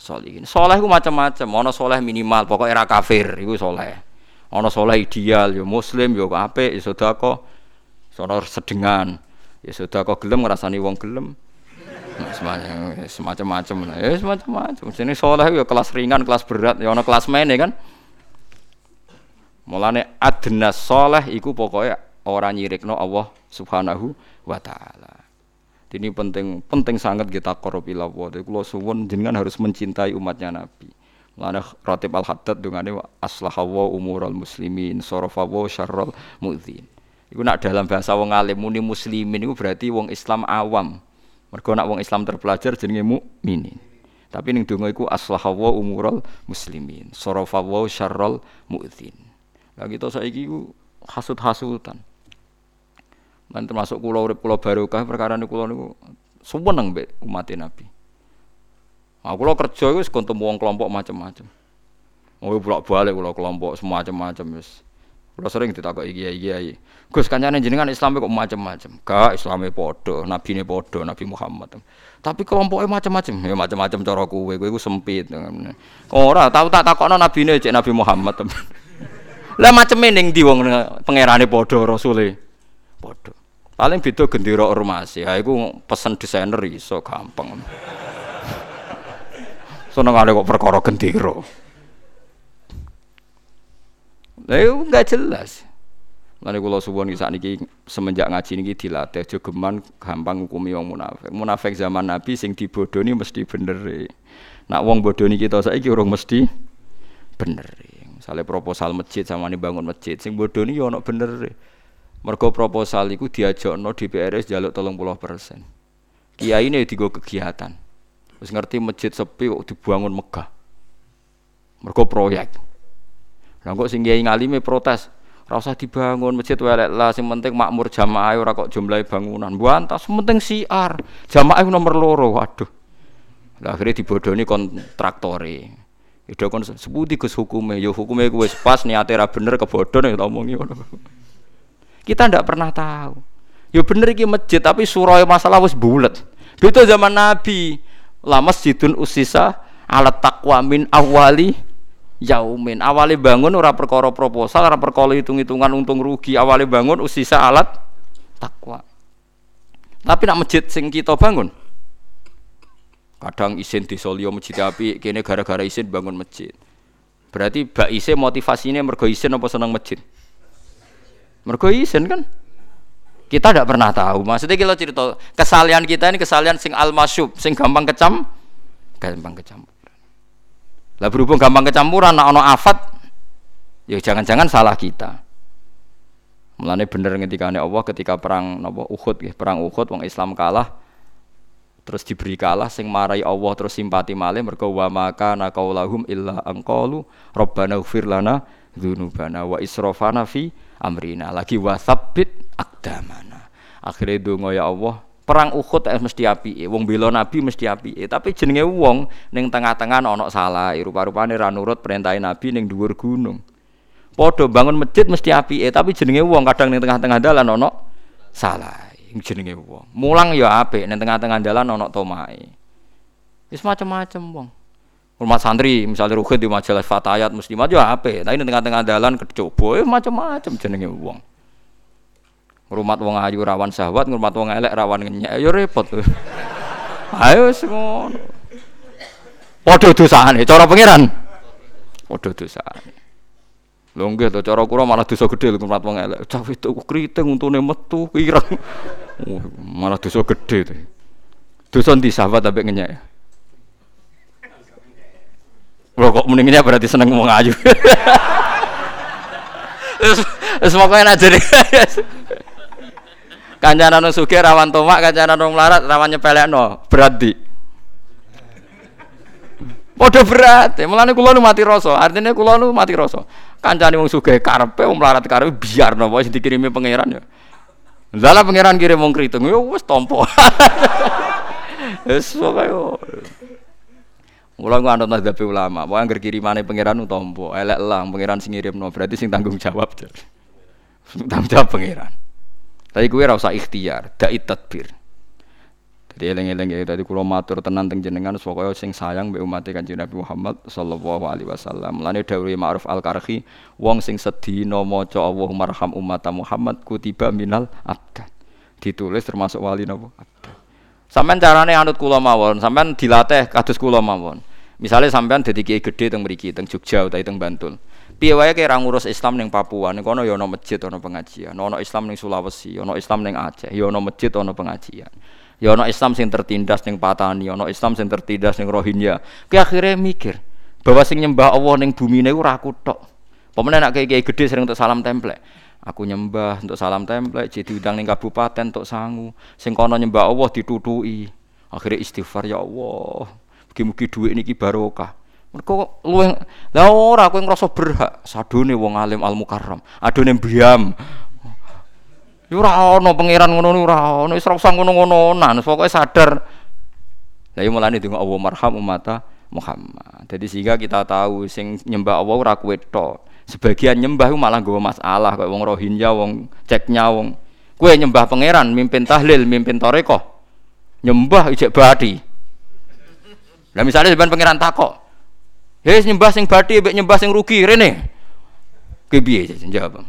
sholihin. Saleh ku macam-macam, ana saleh minimal, pokoknya era kafir iku saleh. Ana saleh ideal ya muslim ya apik ya sedekah. Sono sedengan. Ya sedekah gelem ngrasani wong gelem. semacam-macam ya semacam-macam. Jenenge saleh ya kelas ringan, kelas berat, ya ana kelas mene kan. Mulane adna soleh iku pokoknya orang nyirikno Allah Subhanahu wa taala. Ini penting penting sangat kita korup Allah. Jadi kalau suwun jenengan harus mencintai umatnya Nabi. Mulane Ratib Al Haddad dungane aslahawa umural muslimin sarafawa syarrul mudzin. Iku nak dalam bahasa wong alim muni muslimin iku berarti wong Islam awam. Mergo nak wong Islam terpelajar jenenge mukminin. Tapi ning donga iku aslahawa umurul muslimin, sarafawa syarrul mu'dzin. Lah kita saiki iku hasud-hasutan. Lan termasuk kula urip kula barokah perkara niku kula niku seneng mbek umat Nabi. Nah, kula kerja wis ketemu wong kelompok macam-macam. Oh, bolak-balik kula kelompok semacam-macam wis. Kula sering ditakoki kiai-kiai. Gus kancane jenengan Islam kok macam-macam. Gak Islame padha, nabine padha, Nabi Muhammad. Tapi kelompoknya macam-macam. Ya macam-macam cara kowe, kowe sempit. Ora, tahu tak takokno nabine cek Nabi Muhammad. *laughs* Lah maceme ning ndi wong pangerane padha rasule. Padha. Paling beda gendera ormas ya iku pesen desainer iso gampang. *laughs* Senengane kok perkara gendera. Lah itu enggak jelas. Lalu kalau suwon saat niki semenjak ngaji niki dilatih jogeman gampang hukumi wong munafik. Munafik zaman Nabi sing dibodoni mesti bener. Nak wong bodoni kita saiki urung mesti bener. Misalnya proposal masjid sama nih bangun masjid, sing bodoni yo ono bener. Mergo proposal iku diajakno DPRS jaluk 30 persen. Kiai ini digo kegiatan. Terus ngerti masjid sepi kok dibangun megah. Mergo proyek. Lah kok sing kiai ngalime protes, ora usah dibangun masjid welek lah, sing penting makmur jamaah ora kok jumlahi bangunan. Buantas penting siar. Jamaah nomor loro. Waduh. Lah akhirnya dibodoni kontraktore. Itu kon sebuti Gus hukume, yo hukume gue pas niate ra bener kebodhon ya omongi ngono. Kita ndak pernah tahu. Yo bener iki masjid tapi surah masalah wis bulet. Beda zaman Nabi. La masjidun usisa alat taqwa min awali yaumin. Awalnya bangun ora perkara proposal, ora perkara hitung-hitungan untung rugi. Awalnya bangun usisa alat takwa. Tapi nak masjid sing kita bangun, kadang isin di Solio masjid api, kini gara-gara isin bangun masjid. Berarti bak isin motivasinya mergo isin apa seneng masjid? Mergo isin kan? Kita tidak pernah tahu. Maksudnya kita cerita kesalian kita ini kesalian sing al sing gampang kecam, gampang kecam. Lah berhubung gampang kecampuran nak ono afat ya jangan-jangan salah kita. Mulane bener ngendikane Allah ketika perang napa Uhud nggih, perang Uhud wong Islam kalah terus diberi kalah sing marai Allah terus simpati malih mergo wa maka naqaulahum illa anqalu rabbana ighfir lana dzunubana wa israfana fi amrina lagi wa tsabbit aqdamana akhirnya donga ya Allah perang Uhud eh, mesti api, wong bela Nabi mesti api. Tapi jenenge wong ning tengah-tengah ono salah, rupa-rupane ra nurut perintah Nabi ning dhuwur gunung. Padha bangun masjid mesti api, tapi jenenge wong kadang ning tengah-tengah dalan ono salah. Jenenge wong. Mulang ya apik ning tengah-tengah dalan ono tomae. Wis macam-macam wong. Rumah santri misalnya ruhid di majalah Fatayat Muslimat ya apik, tapi ning tengah-tengah dalan kecoba ya macam-macam jenenge wong. Ngrumat wong ayu rawan syahwat, ngrumat wong elek rawan ngenyek. Ya repot. Ayo ngono. Padha dosane cara pangeran. Padha dosane. Lho nggih to cara kula malah dosa gedhe ngrumat wong elek. Cah itu kriting untune metu ireng. Malah dosa gedhe to. Dosa ndi sahabat ambek ngenyek. Lho kok mendingnya berarti seneng wong ayu. *laughs* Wis pokoknya aja *laughs* Kancanan wong sugih rawan tomak, kancanan wong melarat rawan nyepelekno. Berat di. Padha berat. Ya, mulane kula mati rasa. Artinya kula nu mati rasa. Kancane wong sugih karepe wong melarat karepe biarno wae dikirimi pangeran ya. Zala pangeran kirim wong kritung ya wis tampa. *laughs* Wis pokoke. Mula anut mazhab ulama, pokoke anggere kirimane pangeran utampa, elek lah pangeran sing ngirimno, berarti sing tanggung jawab. Tanggung jawab pangeran. Tapi gue rasa ikhtiar, dai tadbir. Jadi eleng-eleng ya tadi kulo matur tenan teng jenengan pokoke sing sayang mbek umat Kanjeng Nabi Muhammad sallallahu alaihi wasallam. Lane dawuhe Ma'ruf Al-Karhi, wong sing sedina maca Allahumma arham umat Muhammad kutiba minal abdan. Ditulis termasuk wali napa? Abdan. Sampeyan carane anut kula mawon, sampeyan dilatih kados kula mawon. Misalnya sampean dadi gedhe teng mriki teng Jogja utawa teng Bantul. Piye wae kira ngurus Islam ning Papua, ning kono ya ana masjid, ana pengajian. Ana Islam ning Sulawesi, ana Islam ning Aceh, ya ana masjid, ana pengajian. Ya ana Islam sing tertindas ning Patani, ana Islam sing tertindas ning Rohingya. Ki akhirnya mikir bahwa sing nyembah Allah ning bumi niku ora aku tok. Pemene nek kiai gede sering untuk salam templek. Aku nyembah untuk salam templek, jadi udang ning kabupaten untuk sangu. Sing kono nyembah Allah ditutuki. Akhirnya istighfar ya Allah. Mugi-mugi dhuwit niki barokah. Mergo luwih lah ora kowe ngrasa berhak sadone wong alim al mukarram. Adone biam. Ya ora ana pangeran ngono ora ana wis ora usah ngono-ngononan, pokoke sadar. Lah iya mulane donga Allah marham umat Muhammad. Jadi sehingga kita tahu sing nyembah Allah ora kowe. Sebagian nyembah malah nggawa masalah kayak wong Rohingya, wong ceknya wong kowe nyembah pangeran, mimpin tahlil, mimpin toreko. Nyembah ijek badi. Lah misalnya sebenarnya pangeran takok, Hei nyembah sing badi mbek nyembah sing rugi rene. Ki piye jawab.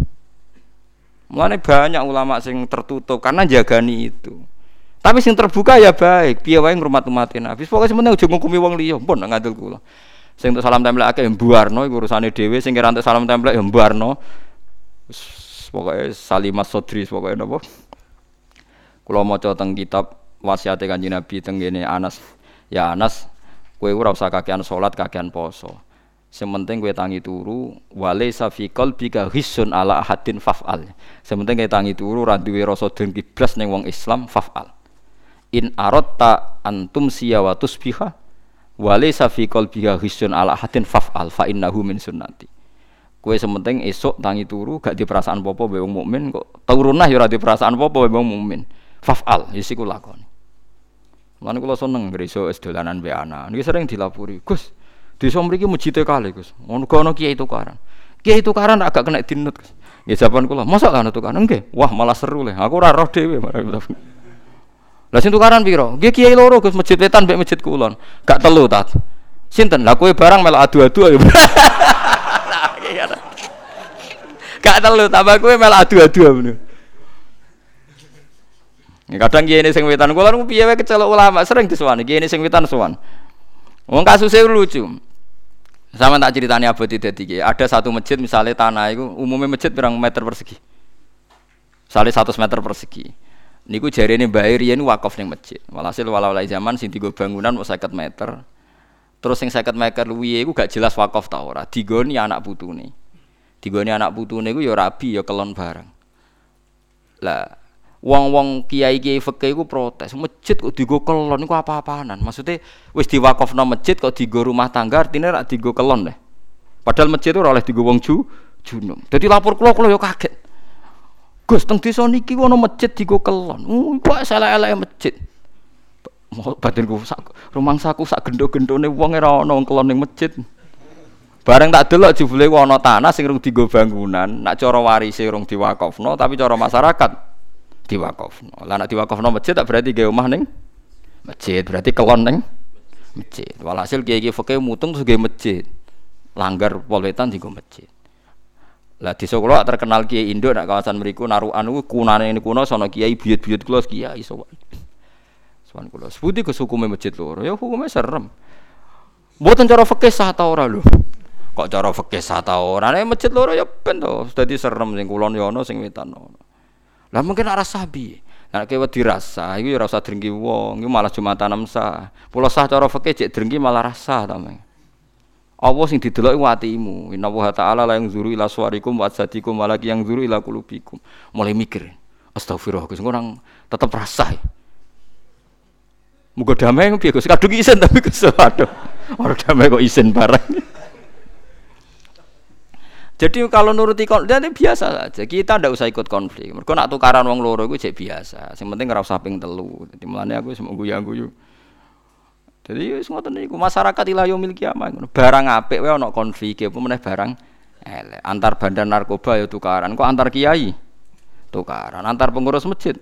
Mulane banyak ulama sing tertutup karena jagani itu. Tapi sing terbuka ya baik, piye wae ngrumat-umatin Nabi. Pokoke sementing aja ngukumi wong liya, pun ngandel kula. Sing untuk salam templek akeh mbuarno iku urusane dhewe, sing kira untuk salam templek ya mbuarno. Pokoke salimas sodri pokoke napa. Kula maca teng kitab wasiate Kanjeng Nabi teng Anas. Ya Anas, Kue ora usah kakean salat, kakean poso. Sementing kue tangi turu, wale safikol bika hisun ala ahadin fafal. Sementing kue tangi turu, raduwe rasa dengki blas neng wong Islam fafal. In ta antum siyawatus biha, wale safikol bika hisun ala ahadin fafal. Fa innahu min sunnati. Kue sementing esok tangi turu, gak di perasaan popo be wong mukmin kok. Turunah ya ora perasaan popo be wong mukmin. Fafal, yisiku lakoni. Lan kula seneng ngriso es dolanan be ana. Niki sering dilapuri. Gus, desa mriki mujite kali, Gus. Ngono ana kiai tukaran. Kiai tukaran agak kena dinut, Gus. Ya jawaban kula, masa kan tukaran? Nggih. Wah, malah seru le. Aku ora roh dhewe. Lah sing tukaran piro? Nggih kiai loro Gus, masjid wetan mbek masjid kulon. Gak telu tat. Sinten? Lah kowe barang melok adu-adu ayo. *laughs* Gak telu, tambah kowe melok adu-adu. Kadang kiai ini sing wetan kula niku piye wae kecelok ulama sering disuwani kiai ini sing wetan suwan. Wong kasusnya lucu. Sama tak ceritanya abad itu dadi Ada satu masjid misalnya tanah itu umumnya masjid berang meter persegi. Misalnya 100 meter persegi. Niku jari ini bayar ini wakaf nih masjid. Walhasil walau zaman sing tiga bangunan mau 50 meter. Terus sing 50 meter luwihe iku gak jelas wakaf ta ora. Digoni anak putune. Digoni anak putune iku ya rabi ya kelon bareng. Lah Wong-wong kiai-kiai fikih iku protes, masjid kok digo kelon iku apa-apaanan. Maksudnya wis diwakafno masjid kok digo rumah tangga artinya rak digo kelon deh. Padahal masjid itu oleh digo wong ju junum. Jadi lapor kula kula yo kaget. Gus teng desa niki ono masjid digo kelon. Uh, kok elek-elek masjid. Batinku sak rumangsaku sak gendo-gendone wong ora ono kelon ning masjid. Bareng tak delok jebule ana tanah sing rung digo bangunan, nak cara warise rung diwakafno tapi cara masyarakat diwakafno. Lah nek diwakafno masjid tak berarti gawe omah ning masjid, berarti kelon ning masjid. Walhasil kiai-kiai fikih mutung terus gawe masjid. Langgar polwetan digo masjid. Lah desa kula terkenal kiai Indo nak kawasan mriku narukan kuwi kunane ini kuno sono kiai buyut-buyut kula kiai sowan. Sowan kula. Seputi ke hukume masjid loro? Ya hukume serem. Mboten cara fikih sah ta ora lho. Kok cara fikih sah ta ora? Nek masjid loro ya ben to. Serem sing kulon ya sing wetan ana. Lah mungkin arah sabi. Nek kowe dirasa iku ya ora usah drengki wong, iku malah Jumatan sah. Pulau sah cara fikih cek drengki malah rasa ta men. Allah sing didelok iku atimu. Inna wa ta'ala la yang zuru ila suwarikum wa ajsadikum walaki yang zuru ila kulubikum. Mulai mikir. Astagfirullah, Gus orang tetep rasa. Muga damai piye Gus? Kadung isen tapi Gus aduh. Ora damai kok isen bareng. Jadi kalau nuruti konflik itu biasa saja. Kita ndak usah ikut konflik. Mereka nak tukaran wong loro itu cek biasa. Yang penting usah ping telu. Jadi mulanya aku semua guyu guyu. Jadi semua niku masyarakat ilayo milki kiamat. Barang apik wae ana konflik apa meneh barang elek. Antar bandar narkoba ya tukaran. Kok antar kiai tukaran. Antar pengurus masjid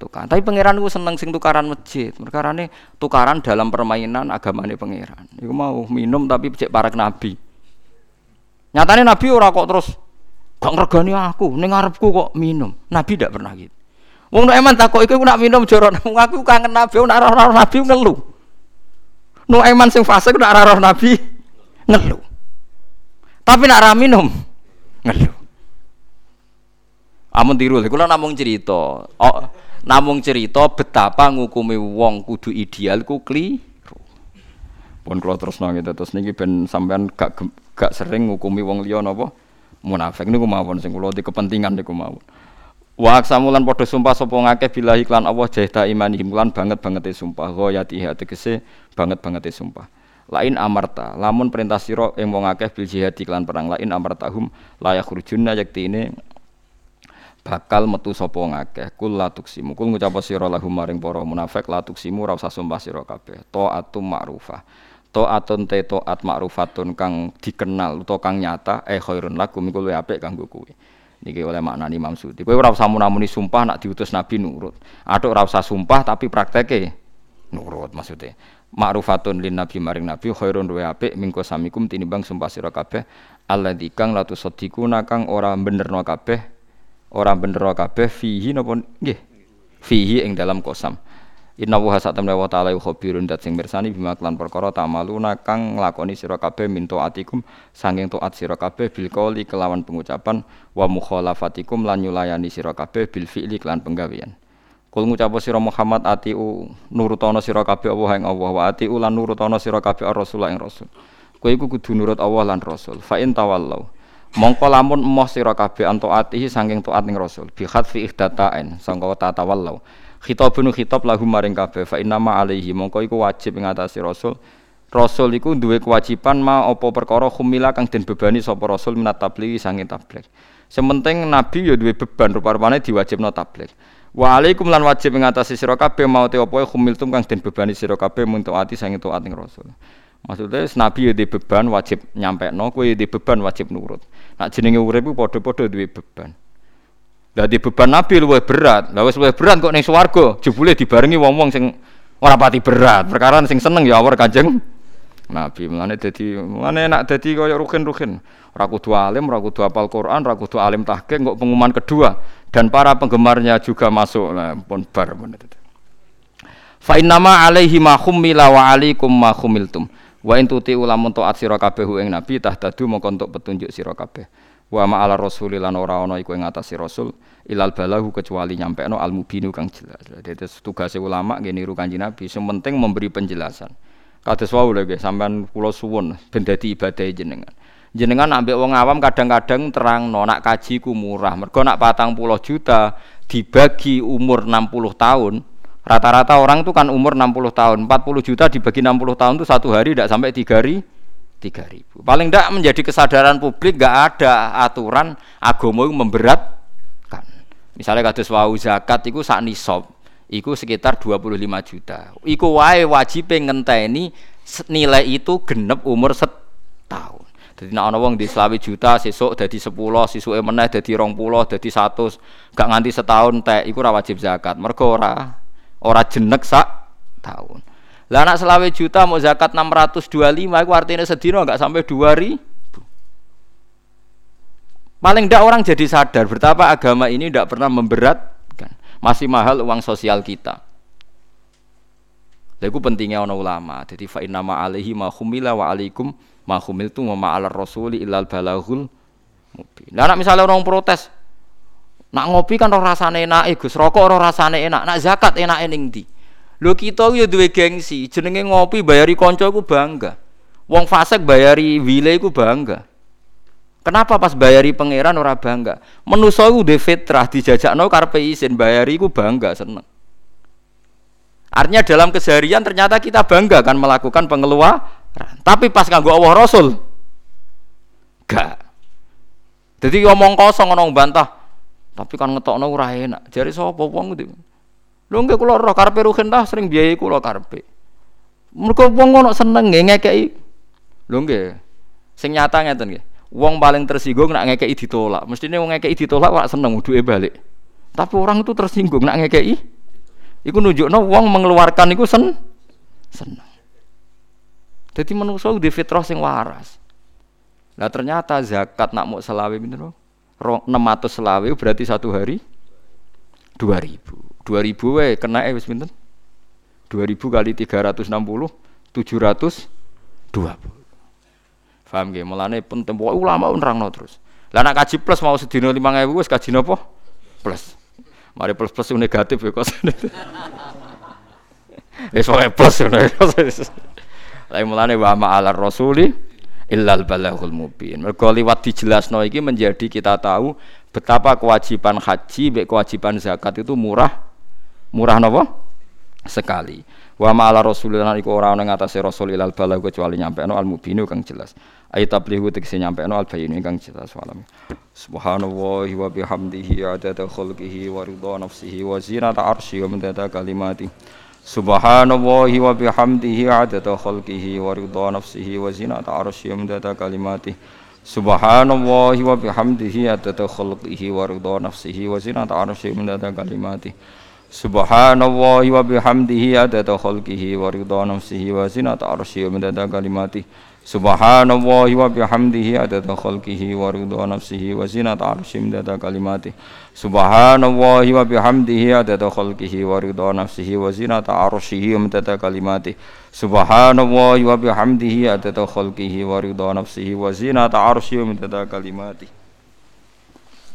tukaran. Tapi pangeran ku seneng sing tukaran masjid. Perkarane tukaran dalam permainan agamane pangeran. Iku mau minum tapi cek para nabi. Nyatanya Nabi ora kok terus gak ngergani aku, ning ngarepku kok minum. Nabi tidak pernah gitu. Wong nek eman takok iku nak minum joro *laughs* wong aku kangen Nabi, nak ora Nabi ngelu. Nu eman sing fase nak ora Nabi *laughs* ngelu. Tapi nak ora minum *laughs* ngelu. Amun tiru, kula namung cerita. Oh, namung cerita betapa ngukumi wong kudu ideal ku kli pun kalau terus nang terus niki ben sampean gak gak sering ngukumi wong liya napa? Munafik niku mawon sing kula di kepentingan niku mawon. Wa aksamulan padha sumpah sapa ngakeh billahi klan Allah jahda imanihim. Lan banget-bangete sumpah. Ghayati tegese banget-bangete sumpah. Lain amarta, lamun perintah sira ing wong akeh bil jihad iklan perang lain amartahum la yakhrujunna yaktine bakal metu sapa ngakeh kul la tuksimu. Kul ngucap sira lahum maring para munafik la tuksimu ora usah sumpah sira kabeh. Taatum ma'rufah taatun te taat ma'rufatun kang dikenal utawa kang nyata eh khairun lakum iku luwih apik kanggo kowe Niki oleh makna Imam Sudi. Kowe ora usah munamuni sumpah nak diutus Nabi nurut. Atuk ora usah sumpah tapi prakteke nurut maksudnya. Ma'rufatun lin Nabi maring Nabi khairun wa apik mingko samikum tinimbang sumpah sira kabeh alladzi kang la tusaddiquna kang ora benerno kabeh ora benerno kabeh fihi napa nggih fihi ing dalam kosam. Inna wa satamna wa ta'ala khabirun dat sing mirsani bima klan perkara tamaluna kang nglakoni sira kabeh min taatikum sanging taat sira kabeh bil kelawan pengucapan wa mukhalafatikum lan nyulayani sira kabeh bil fi'li klan penggawean. Kul ngucap sira Muhammad atiu nurutono sira kabeh Allah ing Allah wa atiu lan nurutono sira kabeh Rasul ing Rasul. Kowe iku kudu nurut Allah lan Rasul. Fa in mongko lamun emoh sira kabeh anto atihi sanging taat ning Rasul. Bi khatfi ihdatain sangka tatawallau. Khitabun khitab lahum maring kabeh fa inna ma alaihi mongko iku wajib ing atase rasul. Rasul iku duwe kewajiban ma apa perkara khumila kang den bebani sapa rasul minat tabligh sange tabligh. Sementing nabi ya duwe beban rupa-rupane diwajibno tabligh. Wa alaikum lan wajib ing atase sira kabeh mau te apa khumiltum kang den bebani sira kabeh untuk ati sange taat ing rasul. Maksudnya Nabi ya di beban wajib nyampe no, kue di beban wajib nurut. Nak jenenge urip podo-podo duwe beban. Dadi beban Nabi luwih berat. Lah wis luwih berat kok ning swarga, jebule dibarengi wong-wong sing ora pati berat. Perkara sing seneng ya awor Kanjeng Nabi. Mulane dadi mulane enak dadi kaya rukin-rukin. Ora kudu alim, ora kudu hafal Quran, ora kudu alim tahqiq kok pengumuman kedua dan para penggemarnya juga masuk. Nah, pun bar. Fa innama alaihi ma khummila wa alaikum ma khumiltum. Wa in tuti ulamun taat sira kabeh ing nabi tahtadu mongko entuk petunjuk sira kabeh wa ma ala rasuli lan ora ana iku ing atase rasul ilal balahu kecuali nyampekno al mubinu kang jelas. Dadi tugas ulama nggih niru Kanjeng Nabi, sing penting memberi penjelasan. Kados wau lho nggih sampean kula suwun ben dadi ibadah jenengan. Jenengan ambek wong awam kadang-kadang terang no, nak kaji ku murah. Mergo nak patang puluh juta dibagi umur 60 tahun, rata-rata orang itu kan umur 60 tahun. 40 juta dibagi 60 tahun itu satu hari tidak sampai tiga hari tiga ribu. Paling tidak menjadi kesadaran publik gak ada aturan agama memberatkan. Misalnya kados wau zakat itu sak nisab, itu sekitar 25 juta. Iku wae wajib ngenteni nilai itu genep umur setahun. Jadi nek ana wong di selawi juta sesuk dadi 10, sesuke meneh dadi 20, dadi 100, gak nganti setahun teh iku ora wajib zakat. Mergo ora ora jenek sak tahun. Lah anak selawe juta mau zakat 625 itu artinya sedino enggak sampai 2000. Paling ndak orang jadi sadar betapa agama ini tidak pernah memberatkan. Masih mahal uang sosial kita. Lagu pentingnya orang ulama. Jadi fa inna alaihi ma khumila wa alaikum ma khumiltu wa ma ala rasuli illal balaghul mubin. Lah orang protes, nak ngopi kan orang rasane enak, Gus rokok orang rasane enak, nak zakat enak ning ndi? Lho kita ya duwe gengsi, jenenge ngopi bayari kanca iku bangga. Wong fasik bayari wile iku bangga. Kenapa pas bayari pangeran ora bangga? Menusa iku duwe fitrah dijajakno karepe isin bayari iku bangga seneng. Artinya dalam keseharian ternyata kita bangga kan melakukan pengeluaran. Tapi pas nganggo Allah Rasul gak. Jadi ngomong kosong ngomong bantah. Tapi kan ngetokno ora enak. Jari sapa wong itu? Lho nggih kula roh karepe ruhin dah sering biayai kula karepe. Mergo wong ngono seneng nggih ngekeki. Lho nggih. Sing nyata ngeten nggih. Wong paling tersinggung nak ngekeki ditolak. Mestine wong ngekeki ditolak ora seneng duwe balik. Tapi orang itu tersinggung nak ngekeki. Iku nunjukno wong mengeluarkan iku sen seneng. Jadi manusia di fitrah sing waras. Nah ternyata zakat nak mau selawe pinten? 600 selawe berarti satu hari 2000. 2000 wae kena eh wis pinten? 2000 kali 360 720. Paham nggih? Mulane penting pokoke ulama nerangno terus. Lah nek kaji plus mau sedina 5000 wis kaji napa? Plus. Mari plus plus negatif ya kok. *laughs* Wis pokoke plus ngono. *laughs* Lah mulane wa ma'al rasuli illal balaghul mubin. Mergo liwat dijelasno iki menjadi kita tahu betapa kewajiban haji be kewajiban zakat itu murah murah napa sekali. Wa ma'ala rasulillah iku ora ana ngatasé rasul ilal bala kecuali nyampe no al mubinu kang jelas. Ayat tablihu tegese nyampe no al bayinu kang jelas walam subhanallahi wa bihamdihi adada khalqihi wa ridha nafsihi wa zinata arsyi wa midada kalimati subhanallahi wa bihamdihi adada khalqihi wa ridha nafsihi wa zinata arsyi wa midada kalimati. Subhanallahi wa bihamdihi adada khalqihi wa ridha nafsihi wa zinata arsyi wa midada kalimati. Subhanallahi wa bihamdihi adada khalqihi wa ridha nafsihi wa zinata arsyihi wa midada kalimatihi Subhanallahi wa bihamdihi adada khalqihi wa ridha nafsihi wa zinata arsyihi wa midada kalimatihi Subhanallahi wa bihamdihi adada khalqihi wa ridha nafsihi wa zinata arsyihi wa midada kalimatihi Subhanallahi wa bihamdihi adada khalqihi wa ridha nafsihi wa zinata arsyihi wa midada kalimatihi